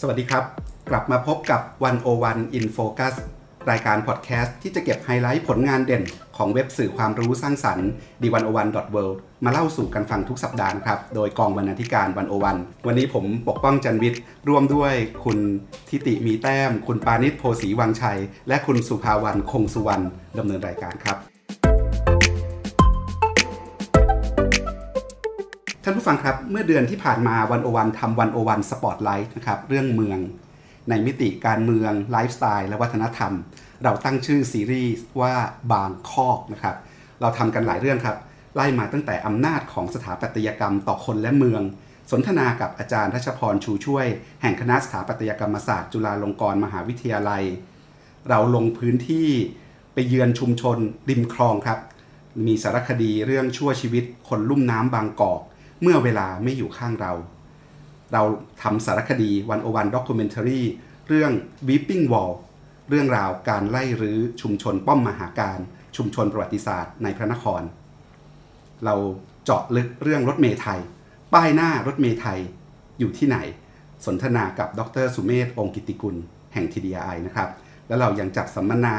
สวัสดีครับ กลับมาพบกับ 101 in Focus รายการพอดแคสต์ที่จะเก็บไฮไลท์ผลงานเด่น ของเว็บสื่อความรู้สร้างสรรค์ d101.world มาเล่าสู่กันฟังทุกสัปดาห์นะครับ โดยกองบรรณาธิการ 101 วันนี้ผมปกป้องจันวิทย์ ร่วมด้วยคุณทิติมีแต้ม คุณปานิชโพสีวังชัย และคุณสุภาวันคงสุวรรณดำเนินรายการครับ ท่านผู้ฟังครับเมื่อเดือนที่ผ่านมา One O One ทำ One O One Spotlight นะครับเรื่องเมือง ในมิติการเมืองไลฟ์สไตล์และวัฒนธรรม เราตั้งชื่อซีรีส์ว่าบางคอกนะครับเราทำกันหลายเรื่องครับไล่มาตั้งแต่อำนาจของสถาปัตยกรรมต่อคนและเมือง สนทนากับอาจารย์ทัชพรชูช่วย แห่งคณะสถาปัตยกรรมศาสตร์จุฬาลงกรณ์มหาวิทยาลัย เราลงพื้นที่ไปเยือนชุมชนริมคลองครับ มีสารคดีเรื่องชั่วชีวิตคนลุ่มน้ำบางกอก เมื่อเวลาไม่อยู่ข้างเรา เราทำสารคดีวันโอวันด็อกิเมนทารีเรื่อง Weeping Wall เรื่องราวการไล่รื้อชุมชนป้อมมหาการชุมชนประวัติศาสตร์ในพระนคร เราเจาะลึกเรื่องรถเมไทย ป้ายหน้ารถเมไทยอยู่ที่ไหน สนทนากับดรสุเมธองกิติกุล แห่ง TDI นะครับ แล้วเรายังจัดสัมมนา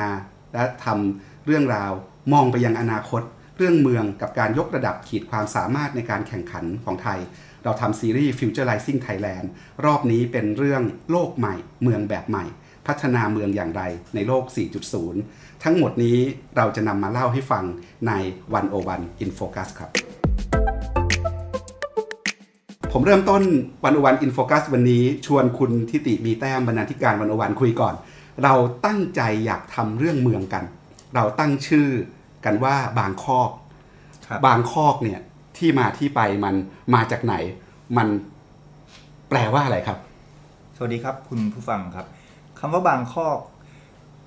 และทำเรื่องราวมองไปยังอนาคต เรื่องเมืองกับการยกระดับขีดความสามารถในการแข่งขันของไทย เราทำซีรีส์ Futurizing Thailand รอบนี้เป็นเรื่องโลกใหม่ เมืองแบบใหม่ พัฒนาเมืองอย่างไรในโลก 4.0 ทั้งหมดนี้เราจะนำมาเล่าให้ฟังใน 101 In Focus ครับ ผมเริ่มต้นวันอวันอินโฟกัสวันนี้ชวนคุณทิติมีแต้มบรรณาธิการวันอวันคุยก่อน เราตั้งใจอยากทำเรื่องเมืองกัน เราตั้งชื่อ กันว่าบางคอกครับบางคอกเนี่ยที่มาที่ไปมันมาจากไหน มันแปลว่าอะไรครับ สวัสดีครับคุณผู้ฟังครับคำว่าบางคอก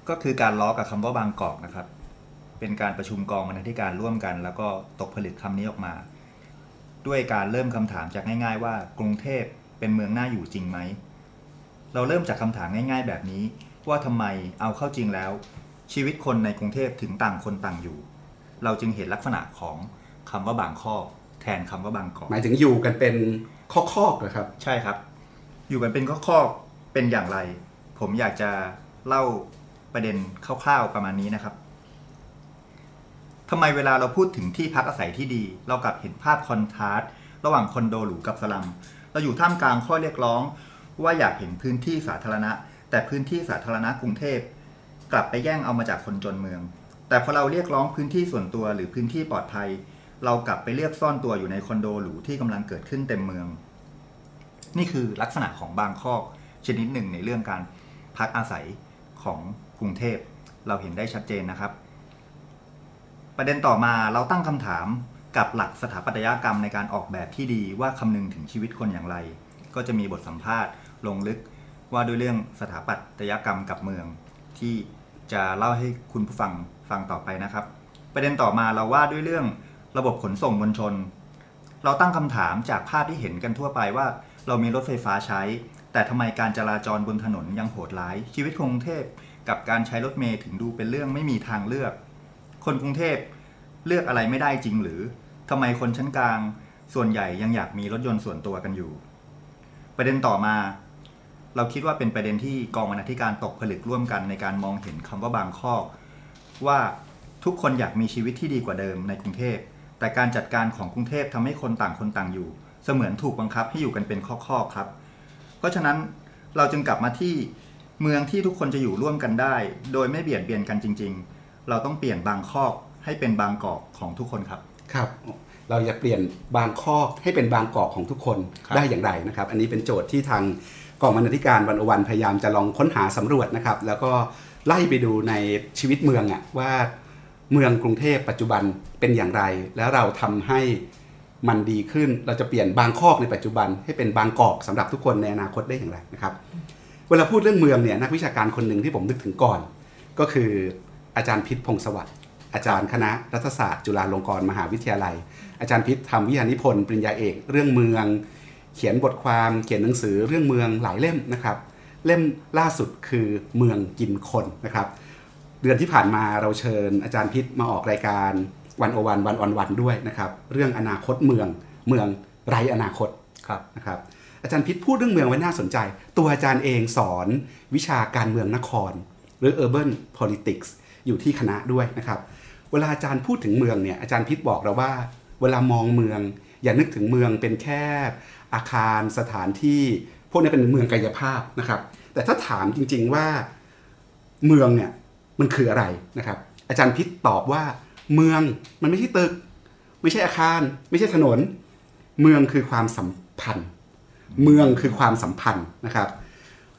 ก็คือการล้อกับคำว่าบางกอกนะครับ เป็นการประชุมกองบรรณาธิการร่วมกัน แล้วก็ตกผลิตคำนี้ออกมา ด้วยการเริ่มคำถามจากง่าย ๆ ว่ากรุงเทพเป็นเมืองน่าอยู่จริงไหมเราเริ่มจากคำถามง่าย ๆ แบบนี้ ว่าทำไมเอาเข้าจริงแล้ว ชีวิตคนในกรุงเทพถึงต่างคนต่างอยู่ เราจึงเห็นลักษณะของคำว่าบางคอกแทนคำว่าบางกอกหมายถึงอยู่กันเป็นคอกๆเหรอครับ ใช่ครับ อยู่กันเป็นข้อๆเป็นอย่างไร ผมอยากจะเล่าประเด็นคร่าวๆประมาณนี้นะครับทำไมเวลาเราพูดถึงที่พักอาศัยที่ดี เรากลับเห็นภาพคอนทราสต์ระหว่างคอนโดหรูกับสลัม เราอยู่ท่ามกลางข้อเรียกร้อง ว่าอยากเห็นพื้นที่สาธารณะ แต่พื้นที่สาธารณะกรุงเทพ กลับไปแย่งเอามาจากคนจนเมือง แต่พอเราเรียกร้องพื้นที่ส่วนตัวหรือพื้นที่ปลอดภัย เรากลับไปเรียกซ่อนตัวอยู่ในคอนโดหรูที่กำลังเกิดขึ้นเต็มเมือง นี่คือลักษณะของบางข้อชนิดหนึ่งในเรื่องการพักอาศัยของกรุงเทพ เราเห็นได้ชัดเจนนะครับ ประเด็นต่อมาเราตั้งคำถามกับหลักสถาปัตยกรรมในการออกแบบที่ดีว่าคำนึงถึงชีวิตคนอย่างไร ก็จะมีบทสัมภาษณ์ลงลึกว่าด้วยเรื่องสถาปัตยกรรมกับเมืองที่ จะเล่าให้คุณผู้ฟังฟังต่อไปนะครับ ประเด็นต่อมาเราว่าด้วยเรื่องระบบขนส่งมวลชน เราตั้งคำถามจากภาพที่เห็นกันทั่วไปว่า เรามีรถไฟฟ้าใช้ แต่ทำไมการจราจรบนถนนยังโหดร้าย ชีวิตกรุงเทพกับการใช้รถเมล์ถึงดูเป็นเรื่องไม่มีทางเลือก คนกรุงเทพเลือกอะไรไม่ได้จริงหรือทำไมคนชั้นกลาง ส่วนใหญ่ยังอยากมีรถยนต์ส่วนตัวกันอยู่ ประเด็นต่อมา เราคิดว่าเป็นประเด็นที่กองบรรณาธิการตกผลึกร่วมกันในการมองเห็นคำว่าบางข้อว่าทุกคนอยากมีชีวิตที่ดีกว่าเดิมในกรุงเทพ แต่การจัดการของกรุงเทพทำให้คนต่างคนต่างอยู่ เสมือนถูกบังคับให้อยู่กันเป็นข้อๆครับ เพราะฉะนั้นเราจึงกลับมาที่เมืองที่ทุกคนจะอยู่ร่วมกันได้ โดยไม่เบียดเบียนกันจริง ๆ เราต้องเปลี่ยนบางคอกให้เป็นบางกอกของทุกคนครับครับเราจะเปลี่ยนบางคอกให้เป็นบางกอกของทุกคนครับได้อย่างไรนะครับ อันนี้เป็นโจทย์ที่ทาง กองบรรณาธิการวันอวันพยายามจะลองค้นหาสำรวจนะครับ แล้วก็ไล่ไปดูในชีวิตเมืองอะว่าเมืองกรุงเทพปัจจุบันเป็นอย่างไร แล้วเราทำให้มันดีขึ้นเราจะเปลี่ยนบางคอกในปัจจุบัน ให้เป็นบางกอกสำหรับทุกคนในอนาคตได้อย่างไรนะครับ เวลาพูดเรื่องเมืองเนี่ยนักวิชาการคนหนึ่งที่ผมนึกถึงก่อน ก็คืออาจารย์พิษพงศ์สวัสดิ์อาจารย์คณะรัฐศาสตร์ จุฬาลงกรณ์มหาวิทยาลัย อาจารย์พิษทำวิทยานิพนธ์ปริญญาเอก เรื่องเมือง ขียนบทความเขียนหนังสือเรื่องเมืองหลายเล่มนะครับ เล่มล่าสุดคือเมืองกินคนนะครับ เดือนที่ผ่านมาเราเชิญอาจารย์พิษมาออกรายการวันโอวันวันออนวันด้วยนะครับ เรื่องอนาคตเมืองเมืองไรอนาคตครับนะครับ อาจารย์พิษพูดเรื่องเมืองไว้น่าสนใจ ตัวอาจารย์เองสอนวิชาการเมืองนคร หรือ urban politics อยู่ที่คณะด้วยนะครับ เวลาอาจารย์พูดถึงเมืองเนี่ยอาจารย์พิษบอกเราว่า เวลามองเมืองอย่านึกถึงเมืองเป็นแค่ อาคารสถานที่พวกนี้เป็นเมืองกายภาพนะครับ แต่ถ้าถามจริงๆว่าเมืองเนี่ยมันคืออะไรนะครับ อาจารย์พิษตอบว่าเมืองมันไม่ใช่ตึก ไม่ใช่อาคาร ไม่ใช่ถนน เมืองคือความสัมพันธ์ เมืองคือความสัมพันธ์นะครับ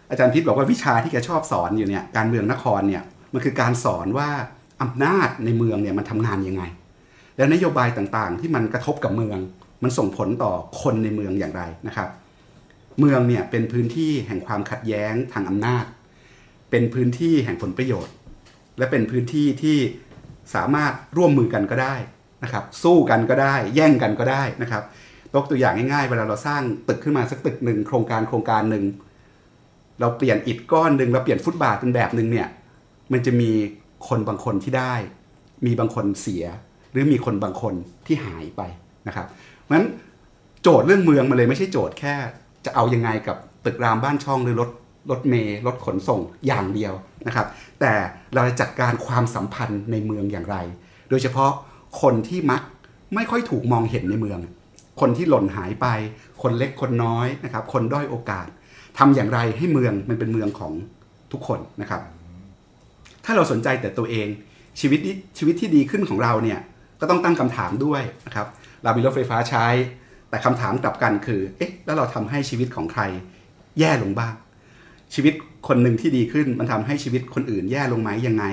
อาจารย์พิษบอกว่าวิชาที่แกชอบสอนอยู่เนี่ยการเมืองนครเนี่ยมันคือการสอนว่าอำนาจในเมืองเนี่ยมันทำงานยังไง แล้วนโยบายต่างๆ ที่มันกระทบกับเมือง มันส่งผลต่อคนในเมืองอย่างไรนะครับ เมืองเนี่ยเป็นพื้นที่แห่งความขัดแย้งทางอำนาจ เป็นพื้นที่แห่งผลประโยชน์ และเป็นพื้นที่ที่สามารถร่วมมือกันก็ได้นะครับ สู้กันก็ได้ แย่งกันก็ได้นะครับยกตัวอย่างง่ายๆ เวลาเราสร้างตึกขึ้นมาสักตึกหนึ่งโครงการโครงการหนึ่งเราเปลี่ยนอิฐก้อนหนึ่งเราเปลี่ยนฟุตบาทเป็นแบบหนึ่งเนี่ยมันจะมีคนบางคนที่ได้ มีบางคนเสีย หรือมีคนบางคนที่หายไปนะครับ นั้นโจทย์เรื่องเมืองมันเลยไม่ใช่โจทย์แค่ จะเอายังไงกับตึกรามบ้านช่องหรือรถรถเมล์รถขนส่งอย่างเดียวนะครับ แต่เราจะจัดการความสัมพันธ์ในเมืองอย่างไร โดยเฉพาะคนที่มักไม่ค่อยถูกมองเห็นในเมือง คนที่หล่นหายไป คนเล็กคนน้อยนะครับ คนด้อยโอกาสทำอย่างไรให้เมืองมันเป็นเมืองของทุกคนนะครับ ถ้าเราสนใจแต่ตัวเองชีวิตชีวิตที่ดีขึ้นของเราเนี่ยก็ต้องตั้งคำถามด้วยนะครับ เรามีรถไฟฟ้าใช้ แต่คำถามกลับกันคือเอ๊ะแล้วเราทำให้ชีวิตของใครแย่ลงบ้าง ชีวิตคนหนึ่งที่ดีขึ้นมันทำให้ชีวิตคนอื่นแย่ลงไหมยังไง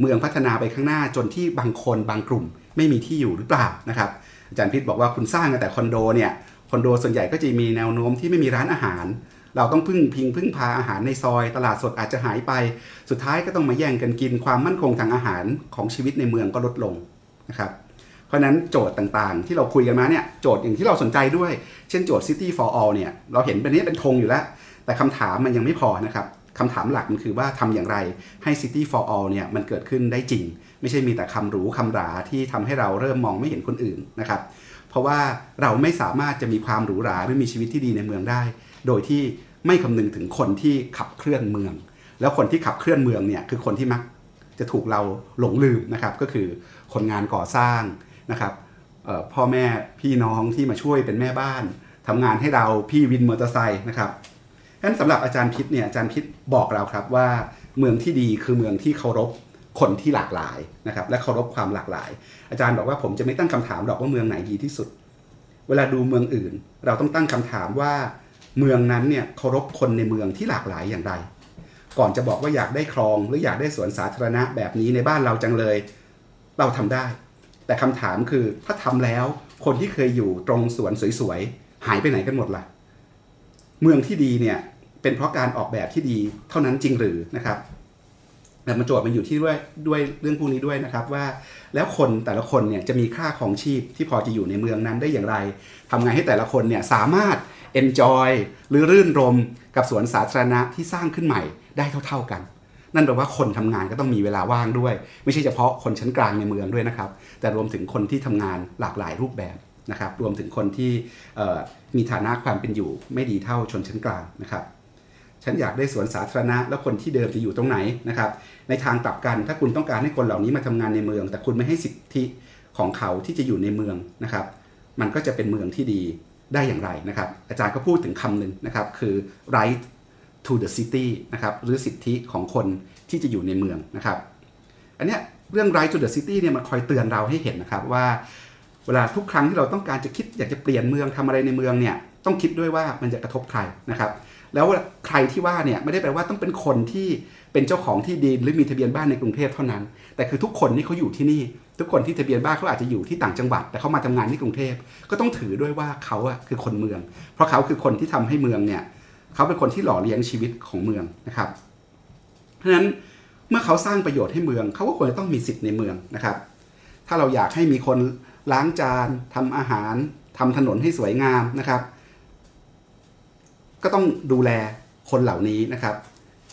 เมืองพัฒนาไปข้างหน้าจนที่บางคนบางกลุ่ม ไม่มีที่อยู่หรือเปล่านะครับอาจารย์พิษบอกว่าคุณสร้างแต่คอนโดเนี่ยคอนโดส่วนใหญ่ก็จะมีแนวโน้มที่ไม่มีร้านอาหาร เราต้องพึ่งพิงพึ่งพาอาหารในซอย ตลาดสดอาจจะหายไป สุดท้ายก็ต้องมาแย่งกันกินความมั่นคงทางอาหารของชีวิตในเมืองก็ลดลงนะครับ ราะนั้นโจทย์ต่างๆ ที่เราคุยกันมาเนี่ยโจทย์อย่างที่เราสนใจด้วย เช่นโจทย์ City for All เนี่ยเราเห็นเป็นนี้เป็นธงอยู่แล้ว แต่คำถามมันยังไม่พอนะครับคำถามหลักมันคือว่าทำอย่างไรให้ City for All เนี่ยมันเกิดขึ้นได้จริง ไม่ใช่มีแต่คำหรูคำหราที่ทำให้เราเริ่มมองไม่เห็นคนอื่นนะครับเพราะว่าเราไม่สามารถจะมีความหรูหราหรือมีชีวิตที่ดีในเมืองได้ โดยที่ไม่คำนึงถึงคนที่ขับเคลื่อนเมือง แล้วคนที่ขับเคลื่อนเมืองเนี่ยคือคนที่มักจะถูกเราหลงลืมนะครับก็คือคนงานก่อสร้าง นะครับพ่อแม่พี่น้องที่มาช่วยเป็นแม่บ้านทำงานให้เราพี่วินมอเตอร์ไซค์นะครับฉะนั้นสำหรับอาจารย์พิษเนี่ยอาจารย์พิษบอกเราครับว่าเมืองที่ดีคือเมืองที่เคารพคนที่หลากหลายนะครับและเคารพความหลากหลาย อาจารย์บอกว่าผมจะไม่ตั้งคำถามหรอกว่าเมืองไหนดีที่สุด เวลาดูเมืองอื่น เราต้องตั้งคำถามว่าเมืองนั้นเนี่ยเคารพคนในเมืองที่หลากหลายอย่างไร ก่อนจะบอกว่าอยากได้คลองหรืออยากได้สวนสาธารณะแบบนี้ในบ้านเราจังเลย เราทำได้ แต่คำถามคือถ้าทำแล้ว คนที่เคยอยู่ตรงสวนสวยๆหายไปไหนกันหมดล่ะ เมืองที่ดีเนี่ยเป็นเพราะการออกแบบที่ดีเท่านั้นจริงหรือนะครับแต่มาโจทย์มันอยู่ที่ด้วยด้วยเรื่องพวกนี้ด้วยนะครับว่า แล้วคนแต่ละคนเนี่ยจะมีค่าของชีพที่พอจะอยู่ในเมืองนั้นได้อย่างไรทำไงให้แต่ละคนเนี่ยสามารถ enjoy หรือรื่นรมกับสวนสาธารณะที่สร้างขึ้นใหม่ได้เท่า ๆกัน นั่นแปลว่าคนทำงานก็ต้องมีเวลาว่างด้วย ไม่ใช่เฉพาะคนชั้นกลางในเมืองด้วยนะครับ แต่รวมถึงคนที่ทำงานหลากหลายรูปแบบนะครับ รวมถึงคนที่มีฐานะความเป็นอยู่ไม่ดีเท่าชนชั้นกลางนะครับ ฉันอยากได้สวนสาธารณะแล้วคนที่เดิมจะอยู่ตรงไหนนะครับ ในทางกลับกันถ้าคุณต้องการให้คนเหล่านี้มาทำงานในเมือง แต่คุณไม่ให้สิทธิของเขาที่จะอยู่ในเมืองนะครับ มันก็จะเป็นเมืองที่ดีได้อย่างไรนะครับ อาจารย์ก็พูดถึงคำหนึ่งนะครับ คือ right to the city นะครับหรือสิทธิของคนที่จะอยู่ในเมืองนะครับ อันเนี้ยเรื่อง right to the city เนี่ยมันคอยเตือนเราให้เห็นนะครับว่าเวลาทุกครั้งที่เราต้องการจะคิดอยากจะเปลี่ยนเมืองทำอะไรในเมืองเนี่ยต้องคิดด้วยว่ามันจะกระทบใครนะครับ แล้วใครที่ว่าเนี่ยไม่ได้แปลว่าต้องเป็นคนที่เป็นเจ้าของที่ดินหรือมีทะเบียนบ้านในกรุงเทพเท่านั้น แต่คือทุกคนที่เขาอยู่ที่นี่ ทุกคนที่ทะเบียนบ้านเขาอาจจะอยู่ที่ต่างจังหวัด แต่เขามาทำงานที่กรุงเทพก็ต้องถือด้วยว่าเขาอะคือคนเมือง เพราะเขาคือคนที่ทำให้เมืองเนี่ย เขาเป็นคนที่หล่อเลี้ยงชีวิตของเมืองนะครับ เพราะฉะนั้นเมื่อเขาสร้างประโยชน์ให้เมือง เขาก็ควรจะต้องมีสิทธิ์ในเมืองนะครับ ถ้าเราอยากให้มีคนล้างจานทำอาหารทำถนนให้สวยงามนะครับ ก็ต้องดูแลคนเหล่านี้นะครับ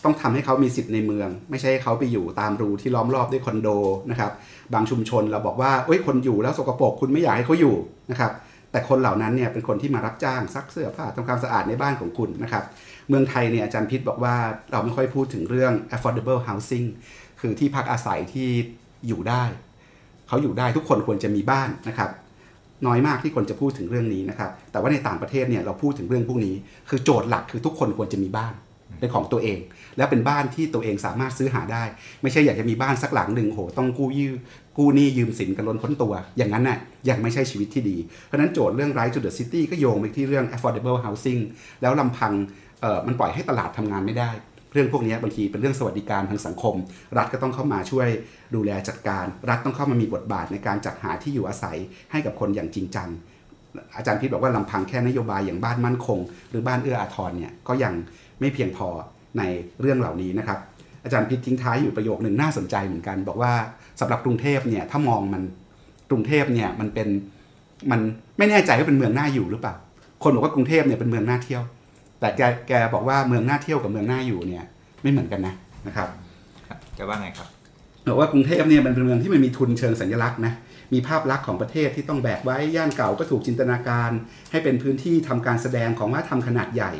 ต้องทำให้เขามีสิทธิ์ในเมือง ไม่ใช่เขาไปอยู่ตามรูที่ล้อมรอบด้วยคอนโดนะครับ บางชุมชนเราบอกว่าเอ้ยคนอยู่แล้วสกปรกคุณไม่อยากให้เขาอยู่นะครับ แต่คนเหล่านั้นเนี่ยเป็นคนที่มารับจ้างซักเสื้อผ้าทำความสะอาดในบ้านของคุณนะครับเมืองไทยเนี่ยอาจารย์พิษบอกว่าเราไม่ค่อยพูดถึงเรื่อง affordable housing คือที่พักอาศัยที่อยู่ได้เขาอยู่ได้ทุกคนควรจะมีบ้านนะครับน้อยมากที่คนจะพูดถึงเรื่องนี้นะครับ แต่ว่าในต่างประเทศเนี่ยเราพูดถึงเรื่องพวกนี้ คือโจทย์หลักคือทุกคนควรจะมีบ้านเป็นของตัวเอง และเป็นบ้านที่ตัวเองสามารถซื้อหาได้ ไม่ใช่อยากจะมีบ้านสักหลังหนึ่งโหต้องกู้ยืม กู้หนี้ยืมสินกันล้นพ้นตัว อย่างนั้นน่ะยังไม่ใช่ชีวิตที่ดี เพราะนั้นโจทย์เรื่อง right to the city ก็โยงไปที่เรื่อง affordable housing แล้วลำพังเอ่อมันปล่อยให้ตลาดทำงานไม่ได้ เรื่องพวกนี้บางทีเป็นเรื่องสวัสดิการทางสังคม รัฐก็ต้องเข้ามาช่วยดูแลจัดการ รัฐต้องเข้ามามีบทบาทในการจัดหาที่อยู่อาศัยให้กับคนอย่างจริงจังอาจารย์พิษบอกว่าลำพังแค่นโยบายอย่างบ้านมั่นคง หรือบ้านเอื้ออาทรเนี่ยก็ยังไม่เพียงพอในเรื่องเหล่านี้นะครับอาจารย์พิษทิ้งท้ายอยู่ประโยคหนึ่งน่าสนใจเหมือนกัน บอกว่า สำหรับกรุงเทพเนี่ยถ้ามองมันกรุงเทพเนี่ยมันเป็นมันไม่แน่ใจว่าเป็นเมืองน่าอยู่หรือเปล่า คนบอกว่ากรุงเทพเนี่ยเป็นเมืองน่าเที่ยว แต่แกแกบอกว่าเมืองน่าเที่ยวกับเมืองน่าอยู่เนี่ยไม่เหมือนกันนะนะครับครับจะว่าไงครับบอกว่ากรุงเทพเนี่ยมันเป็นเมืองที่มันมีทุนเชิงสัญลักษณ์นะมีภาพลักษณ์ของประเทศที่ต้องแบกไว้ย่านเก่าก็ถูกจินตนาการ ให้เป็นพื้นที่ทำการแสดงของวัฒนธรรมขนาดใหญ่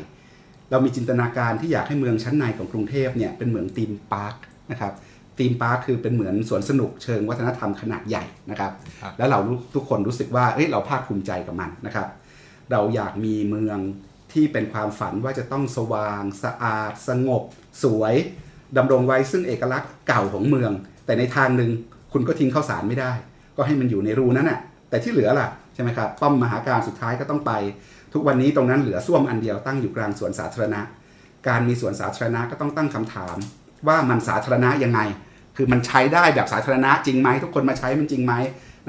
เรามีจินตนาการที่อยากให้เมืองชั้นในของกรุงเทพเนี่ยเป็นเหมือน theme park นะครับ theme park คือเป็นเหมือนสวนสนุกเชิงวัฒนธรรมขนาดใหญ่นะครับครับ แล้วเราทุกคนรู้สึกว่าเฮ้ยเราภาคภูมิใจกับมันนะครับ เราอยากมีเมืองที่เป็นความฝันว่าจะต้องสว่าง สะอาด สงบ สวยดำรงไว้ซึ่งเอกลักษณ์เก่าของเมือง แต่ในทางหนึ่งคุณก็ทิ้งข้าวสารไม่ได้ ก็ให้มันอยู่ในรูนั้นน่ะแต่ที่เหลือล่ะใช่ไหมครับป้อมมหาการสุดท้ายก็ต้องไป ทุกวันนี้ตรงนั้นเหลือส้วมอันเดียวตั้งอยู่กลางสวนสาธารณะ การมีสวนสาธารณะก็ต้องตั้งคำถาม ว่ามันสาธารณะยังไง คือมันใช้ได้แบบสาธารณะจริงไหมทุกคนมาใช้มันจริงไหม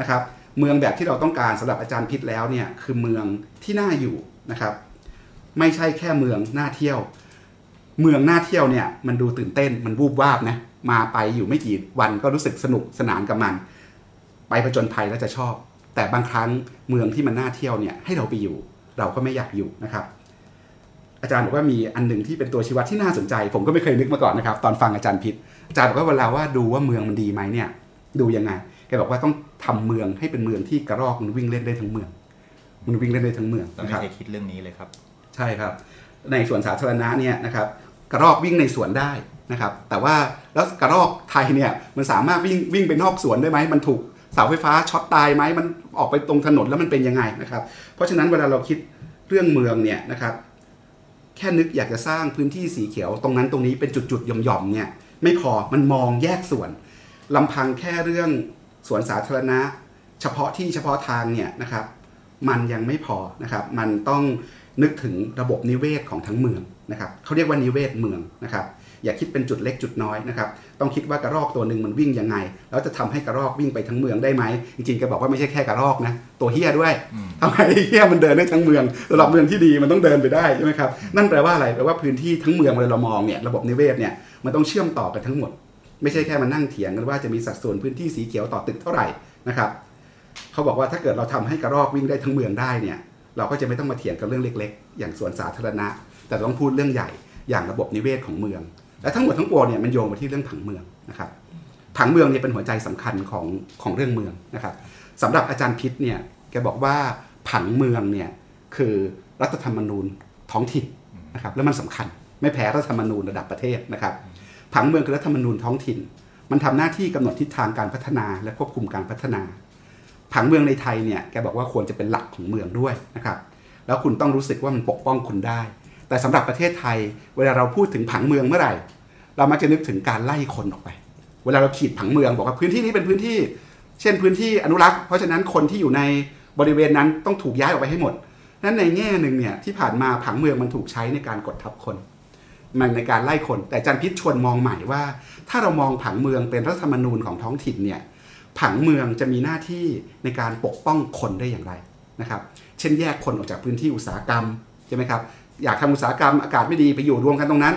นะครับ เมืองแบบที่เราต้องการสำหรับอาจารย์พิษแล้วเนี่ยคือเมืองที่น่าอยู่นะครับ ไม่ใช่แค่เมืองน่าเที่ยว เมืองน่าเที่ยวเนี่ยมันดูตื่นเต้นมันวูบวาบนะมาไปอยู่ไม่กี่วันก็รู้สึกสนุกสนานกับมัน ไปผจญภัยแล้วจะชอบ แต่บางครั้งเมืองที่มันน่าเที่ยวเนี่ยให้เราไปอยู่ เราก็ไม่อยากอยู่นะครับ อาจารย์บอกว่ามีอันหนึ่งที่เป็นตัวชี้วัดที่น่าสนใจ ผมก็ไม่เคยนึกมาก่อนนะครับ ตอนฟังอาจารย์พิษอาจารย์บอกว่าเวลาว่าดูว่าเมืองมันดีไหมเนี่ย ดูยังไงแกบอกว่าต้องทำเมืองให้เป็นเมืองที่กระรอกมันวิ่งเล่นได้ทั้งเมือง มันวิ่งเล่นได้ทั้งเมืองเรานะไม่ครับเคยคิดเรื่องนี้เลยครับ ใช่ครับ ในสวนสาธารณะเนี่ยนะครับกระรอกวิ่งในสวนได้นะครับ แต่ว่าแล้วกระรอกไทยเนี่ยมันสามารถวิ่งวิ่งไปนอกสวนได้ไหมมันถูกเสาไฟฟ้าช็อตตายไหมมันออกไปตรงถนนแล้วมันเป็นยังไงนะครับ เพราะฉะนั้นเวลาเราคิดเรื่องเมืองเนี่ยนะครับ แค่นึกอยากจะสร้างพื้นที่สีเขียวตรงนั้นตรงนี้เป็นจุดๆหย่อมๆเนี่ยไม่พอมันมองแยกส่วนลำพังแค่เรื่องสวนสาธารณะ เฉพาะที่เฉพาะทางเนี่ยนะครับมันยังไม่พอนะครับมันต้องนึกถึงระบบนิเวศของทั้งเมืองนะครับเขาเรียกว่านิเวศเมืองนะครับ อย่าคิดเป็นจุดเล็กจุดน้อยนะครับต้องคิดว่ากระรอกตัวหนึ่งมันวิ่งยังไง แล้วจะทำให้กระรอกวิ่งไปทั้งเมืองได้ไหมจริงๆแกบอกว่าไม่ใช่แค่กระรอกนะตัวเฮียด้วยอืมทำไมเฮียมันเดินได้ทั้งเมืองระดับเมืองที่ดีมันต้องเดินไปได้ใช่ไหมครับนั่นแปลว่าอะไรแปลว่าพื้นที่ทั้งเมืองเวลาเรามองเนี่ยระบบนิเวศเนี่ยมันต้องเชื่อมต่อกันทั้งหมด ไม่ใช่แค่มานั่งเถียงกันว่าจะมีสัดส่วนพื้นที่สีเขียวต่อตึกเท่าไหร่นะครับเขาบอกว่าถ้าเกิดเราทำให้กระรอกวิ่งได้ทั้งเมืองได้เนี่ยเราก็จะไม่ต้องมาเถียงกันเรื่องเล็ก ๆ อย่างสวนสาธารณะ แต่ต้องพูดเรื่องใหญ่อย่างระบบนิเวศของเมือง และทั้งหมดทั้งปวงเนี่ยมันโยงมาที่เรื่องผังเมืองนะครับผังเมืองเนี่ยเป็นหัวใจสำคัญของของเรื่องเมืองนะครับสำหรับอาจารย์พิษเนี่ยแกบอกว่าผังเมืองเนี่ยคือรัฐธรรมนูญท้องถิ่นนะครับแล้วมันสำคัญไม่แพ้รัฐธรรมนูญระดับประเทศนะครับผังเมืองคือรัฐธรรมนูญท้องถิ่น มันทำหน้าที่กำหนดทิศทางการพัฒนาและควบคุมการพัฒนา ผังเมืองในไทยเนี่ยแกบอกว่าควรจะเป็นหลักของเมืองด้วยนะครับแล้วคุณต้องรู้สึกว่ามันปกป้องคุณได้ แต่สำหรับประเทศไทย เวลาเราพูดถึงผังเมืองเมื่อไหร่ เรามักจะนึกถึงการไล่คนออกไป เวลาเราขีดผังเมืองบอกว่าพื้นที่นี้เป็นพื้นที่ เช่นพื้นที่อนุรักษ์ เพราะฉะนั้นคนที่อยู่ในบริเวณนั้นต้องถูกย้ายออกไปให้หมด นั้นในแง่หนึ่งเนี่ยที่ผ่านมาผังเมืองมันถูกใช้ในการกดทับคน มันในการไล่คน แต่จันพิษชวนมองใหม่ว่า ถ้าเรามองผังเมืองเป็นรัฐธรรมนูญของท้องถิ่นเนี่ย ผังเมืองจะมีหน้าที่ในการปกป้องคนได้อย่างไรนะครับ เช่นแยกคนออกจากพื้นที่อุตสาหกรรมใช่ไหมครับ อยากทำอุตสาหกรรมอากาศไม่ดีไปอยู่รวมกันตรงนั้น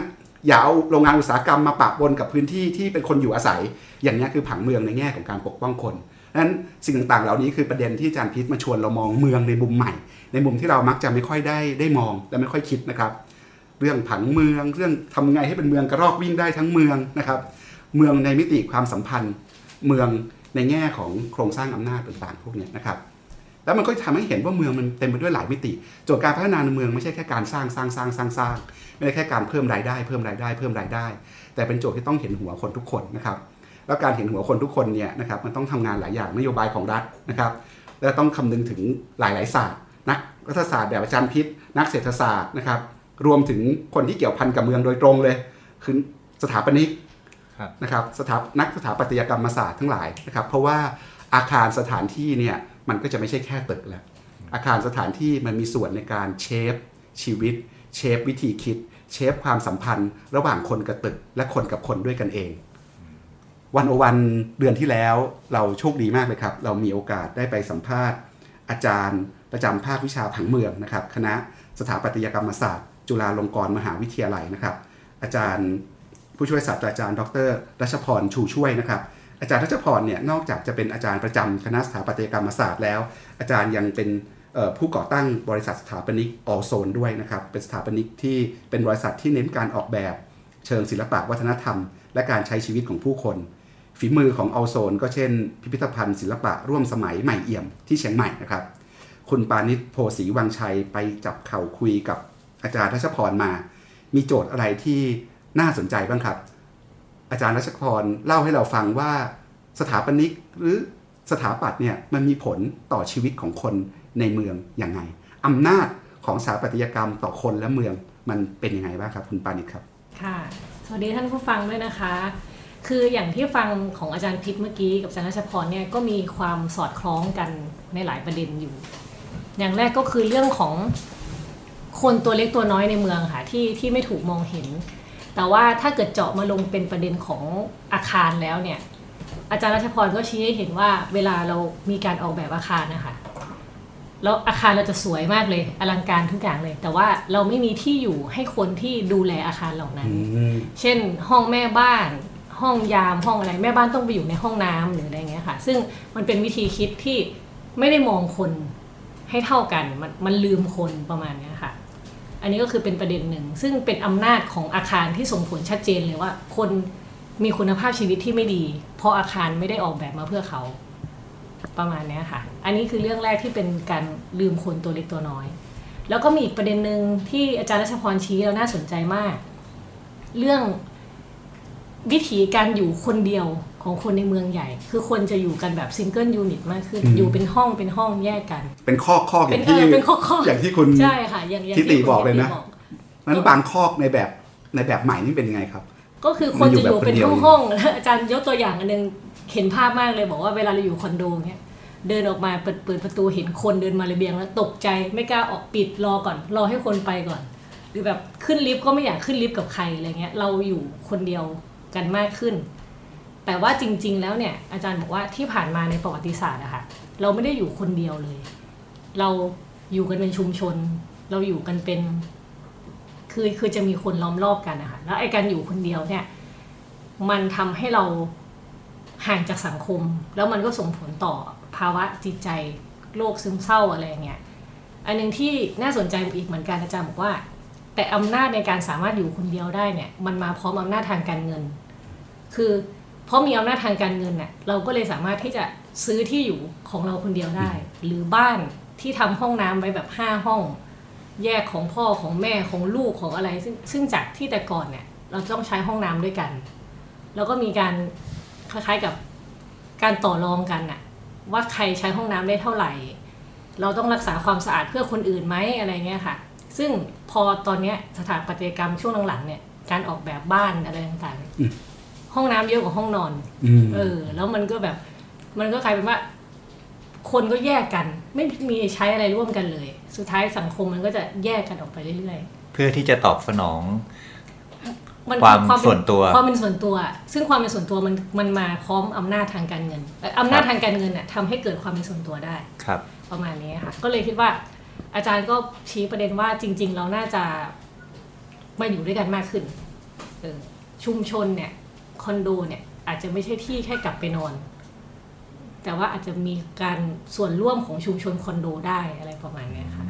อย่าเอาโรงงานอุตสาหกรรมมาปะปนกับพื้นที่ที่เป็นคนอยู่อาศัย อย่างนี้คือผังเมืองในแง่ของการปกป้องคนนั้นสิ่งต่างๆ เหล่านี้คือประเด็นที่อาจารย์พิษมาชวนเรามองเมืองในมุมใหม่ ในมุมที่เรามักจะไม่ค่อยได้ได้มองและไม่ค่อยคิดนะครับ เรื่องผังเมืองเรื่องทำไงให้เป็นเมืองกระรอกวิ่งได้ทั้งเมืองนะครับเมืองในมิติความสัมพันธ์ เมืองในแง่ของโครงสร้างอำนาจต่างๆพวกนี้นะครับ แล้วมันก็ทำให้เห็นว่าเมืองมันเต็มไปด้วยหลายมิติโจทย์การพัฒนาในเมืองไม่ใช่แค่การสร้างสร้างสร้างสร้างสร้าง ไม่ใช่แค่การเพิ่มรายได้ เพิ่มรายได้เพิ่มรายได้ แต่เป็นโจทย์ที่ต้องเห็นหัวคนทุกคนนะครับแล้วการเห็นหัวคนทุกคนเนี่ยนะครับมันต้องทำงานหลายอย่างนโยบายของรัฐนะครับแล้วต้องคำนึงถึงหลาย ๆ ศาสตร์ นักรัฐศาสตร์แบบอาจารย์พิษ นักเศรษฐศาสตร์นะครับรวมถึงคนที่เกี่ยวพันกับเมืองโดยตรงเลย คือสถาปนิกครับนะครับสถานักสถาปัตยกรรมศาสตร์ทั้งหลายนะครับเพราะว่าอาคารสถานที่เนี่ย มันก็จะไม่ใช่แค่ตึกแล้ว อาคารสถานที่มันมีส่วนในการเชฟชีวิต เชฟวิธีคิด เชฟความสัมพันธ์ ระหว่างคนกับตึก และคนกับคนด้วยกันเอง วันโอวันเดือนที่แล้วเราโชคดีมากเลยครับ เรามีโอกาสได้ไปสัมภาษณ์ อาจารย์ประจำภาควิชาผังเมืองนะครับ คณะสถาปัตยกรรมศาสตร์ จุฬาลงกรณ์มหาวิทยาลัยนะครับ อาจารย์ผู้ช่วยศาสตราจารย์ ดรรัชพรชูช่วยนะครับ อาจารย์รัชพรเนี่ยนอกจากจะเป็นอาจารย์ประจำคณะสถาปัตยกรรมศาสตร์แล้ว อาจารย์ยังเป็นผู้ก่อตั้งบริษัทสถาปนิกออโซนด้วยนะครับ เป็นสถาปนิกที่เป็นบริษัทที่เน้นการออกแบบเชิงศิลปะวัฒนธรรม และการใช้ชีวิตของผู้คน ฝีมือของออโซนก็เช่น พิพิธภัณฑ์ศิลปะร่วมสมัยใหม่เอี่ยมที่เชียงใหม่นะครับ คุณปานิชโพสีวังชัยไปจับเข่าคุยกับอาจารย์รัชพรมา มีโจทย์อะไรที่น่าสนใจบ้างครับ อาจารย์รัชพรเล่าให้เราฟังว่าสถาปนิกหรือสถาปัตย์เนี่ยมันมีผลต่อชีวิตของคนในเมืองอย่างไงอำนาจของสถาปัตยกรรมต่อคนและเมืองมันเป็นยังไงบ้างครับ คุณปานิชครับ ค่ะ สวัสดีท่านผู้ฟังด้วยนะคะ คืออย่างที่ฟังของอาจารย์พิษเมื่อกี้กับอาจารย์รัชพรเนี่ยก็มีความสอดคล้องกันในหลายประเด็นอยู่ อย่างแรกก็คือเรื่องของคนตัวเล็กตัวน้อยในเมืองค่ะที่ที่ไม่ถูกมองเห็น แต่ว่าถ้าเกิดเจาะมาลงเป็นประเด็นของอาคารแล้วเนี่ย อาจารย์รัชพรก็ชี้ให้เห็นว่าเวลาเรามีการออกแบบอาคารนะคะแล้วอาคารเราจะสวยมากเลยอลังการทุกอย่างเลย แต่ว่าเราไม่มีที่อยู่ให้คนที่ดูแลอาคารเหล่านั้น เช่น ห้องแม่บ้าน ห้องยามห้องอะไรแม่บ้านต้องไปอยู่ในห้องน้ำหรืออะไรเงี้ยค่ะ ซึ่งมันเป็นวิธีคิดที่ไม่ได้มองคนให้เท่ากันมันมันลืมคนประมาณเนี้ยค่ะ อันนี้ก็คือเป็นประเด็นหนึ่ง ซึ่งเป็นอำนาจของอาคารที่ส่งผลชัดเจนเลยว่า คนมีคุณภาพชีวิตที่ไม่ดี เพราะอาคารไม่ได้ออกแบบมาเพื่อเขา ประมาณนี้ค่ะ อันนี้คือเรื่องแรกที่เป็นการลืมคนตัวเล็กตัวน้อย แล้วก็มีอีกประเด็นหนึ่งที่อาจารย์รัชพรชี้แล้วน่าสนใจมาก เรื่องวิถีการอยู่คนเดียว ของคนในเมืองใหญ่ คือคนจะอยู่กันแบบซิงเกิลยูนิตมากขึ้นอืมอยู่เป็นห้องเป็นห้องแยกกัน เป็นข้อข้ออเป็นย่างเอที่อเป็นข้อข้ออย่างที่คุณใช่ค่ะอย่างอย่างทิติคุณบอกเลยนะทิตินั้นบางข้อในแบบในแบบใหม่นี่เป็นยังไงครับ ก็คือคนจะอยู่เป็นมันอยู่แบบคนเดียวห้องๆแล้วอาจารย์ยกตัวอย่างอันหนึงเห็นภาพมากเลยบอกว่าเวลาเราอยู่คอนโดเนี้ยเดินออกมาเปิดเปิดประตูเห็นคนเดินมาระเบียงแล้วตกใจไม่กล้าออกปิดรอก่อน รอให้คนไปก่อน หรือแบบขึ้นลิฟต์ก็ไม่อยากขึ้นลิฟต์กับใครอะไรเงี้ยเราอยู่คนเดียวกันมากขึ้น แต่ว่าจริง ๆ แล้วเนี่ยอาจารย์บอกว่าที่ผ่านมาในประวัติศาสตร์อะค่ะเราไม่ได้อยู่คนเดียวเลย เราอยู่กันเป็นชุมชน เราอยู่กันเป็น คือคือจะมีคนล้อมรอบกันนะคะแล้วไอ้การอยู่คนเดียวเนี่ย มันทำให้เราห่างจากสังคม แล้วมันก็ส่งผลต่อภาวะจิตใจโรคซึมเศร้าอะไรอย่างเงี้ยอันหนึงที่น่าสนใจอีกเหมือนกันอาจารย์บอกว่า แต่อำนาจในการสามารถอยู่คนเดียวได้เนี่ย มันมาพร้อมอำนาจทางการเงิน คือ เพราะมีอำนาจทางการเงินเนี่ยเราก็เลยสามารถที่จะซื้อที่อยู่ของเราคนเดียวได้ หรือบ้านที่ทำห้องน้ำไว้แบบห้าห้อง แยกของพ่อของแม่ของลูกของอะไร ซึ่งซึ่งจากที่แต่ก่อนเนี่ย เราต้องใช้ห้องน้ำด้วยกัน แล้วก็มีการคล้ายๆกับการต่อรองกันน่ะ ว่าใครใช้ห้องน้ำได้เท่าไหร่ เราต้องรักษาความสะอาดเพื่อคนอื่นไหมอะไรเงี้ยค่ะ ซึ่งพอตอนเนี้ยสถาปัตยกรรมช่วงหลังๆเนี่ยการออกแบบบ้านอะไรต่างๆเนี่ยอืม ห้องน้ำเยอะกว่าห้องนอนอืมเออ แล้วมันก็แบบ มันก็กลายเป็นว่า คนก็แยกกัน ไม่มีใช้อะไรร่วมกันเลย สุดท้ายสังคมมันก็จะแยกกันออกไปเรื่อยๆ เพื่อที่จะตอบสนองมันความเป็นส่วนตัวความเป็นส่วนตัว ซึ่งความเป็นส่วนตัวมันมันมาพร้อมอำนาจทางการเงินเอ่ออำนาจทางการเงินน่ะทำให้เกิดความเป็นส่วนตัวได้ครับ ประมาณนี้ค่ะ ก็เลยคิดว่า อาจารย์ก็ชี้ประเด็นว่าจริง ๆ เราน่าจะมาอยู่ด้วยกันมากขึ้นเออชุมชนเนี่ย คอนโดเนี่ยอาจจะไม่ใช่ที่แค่กลับไปนอน แต่ว่าอาจจะมีการส่วนร่วมของชุมชนคอนโดได้อะไรประมาณเนี้ยค่ะ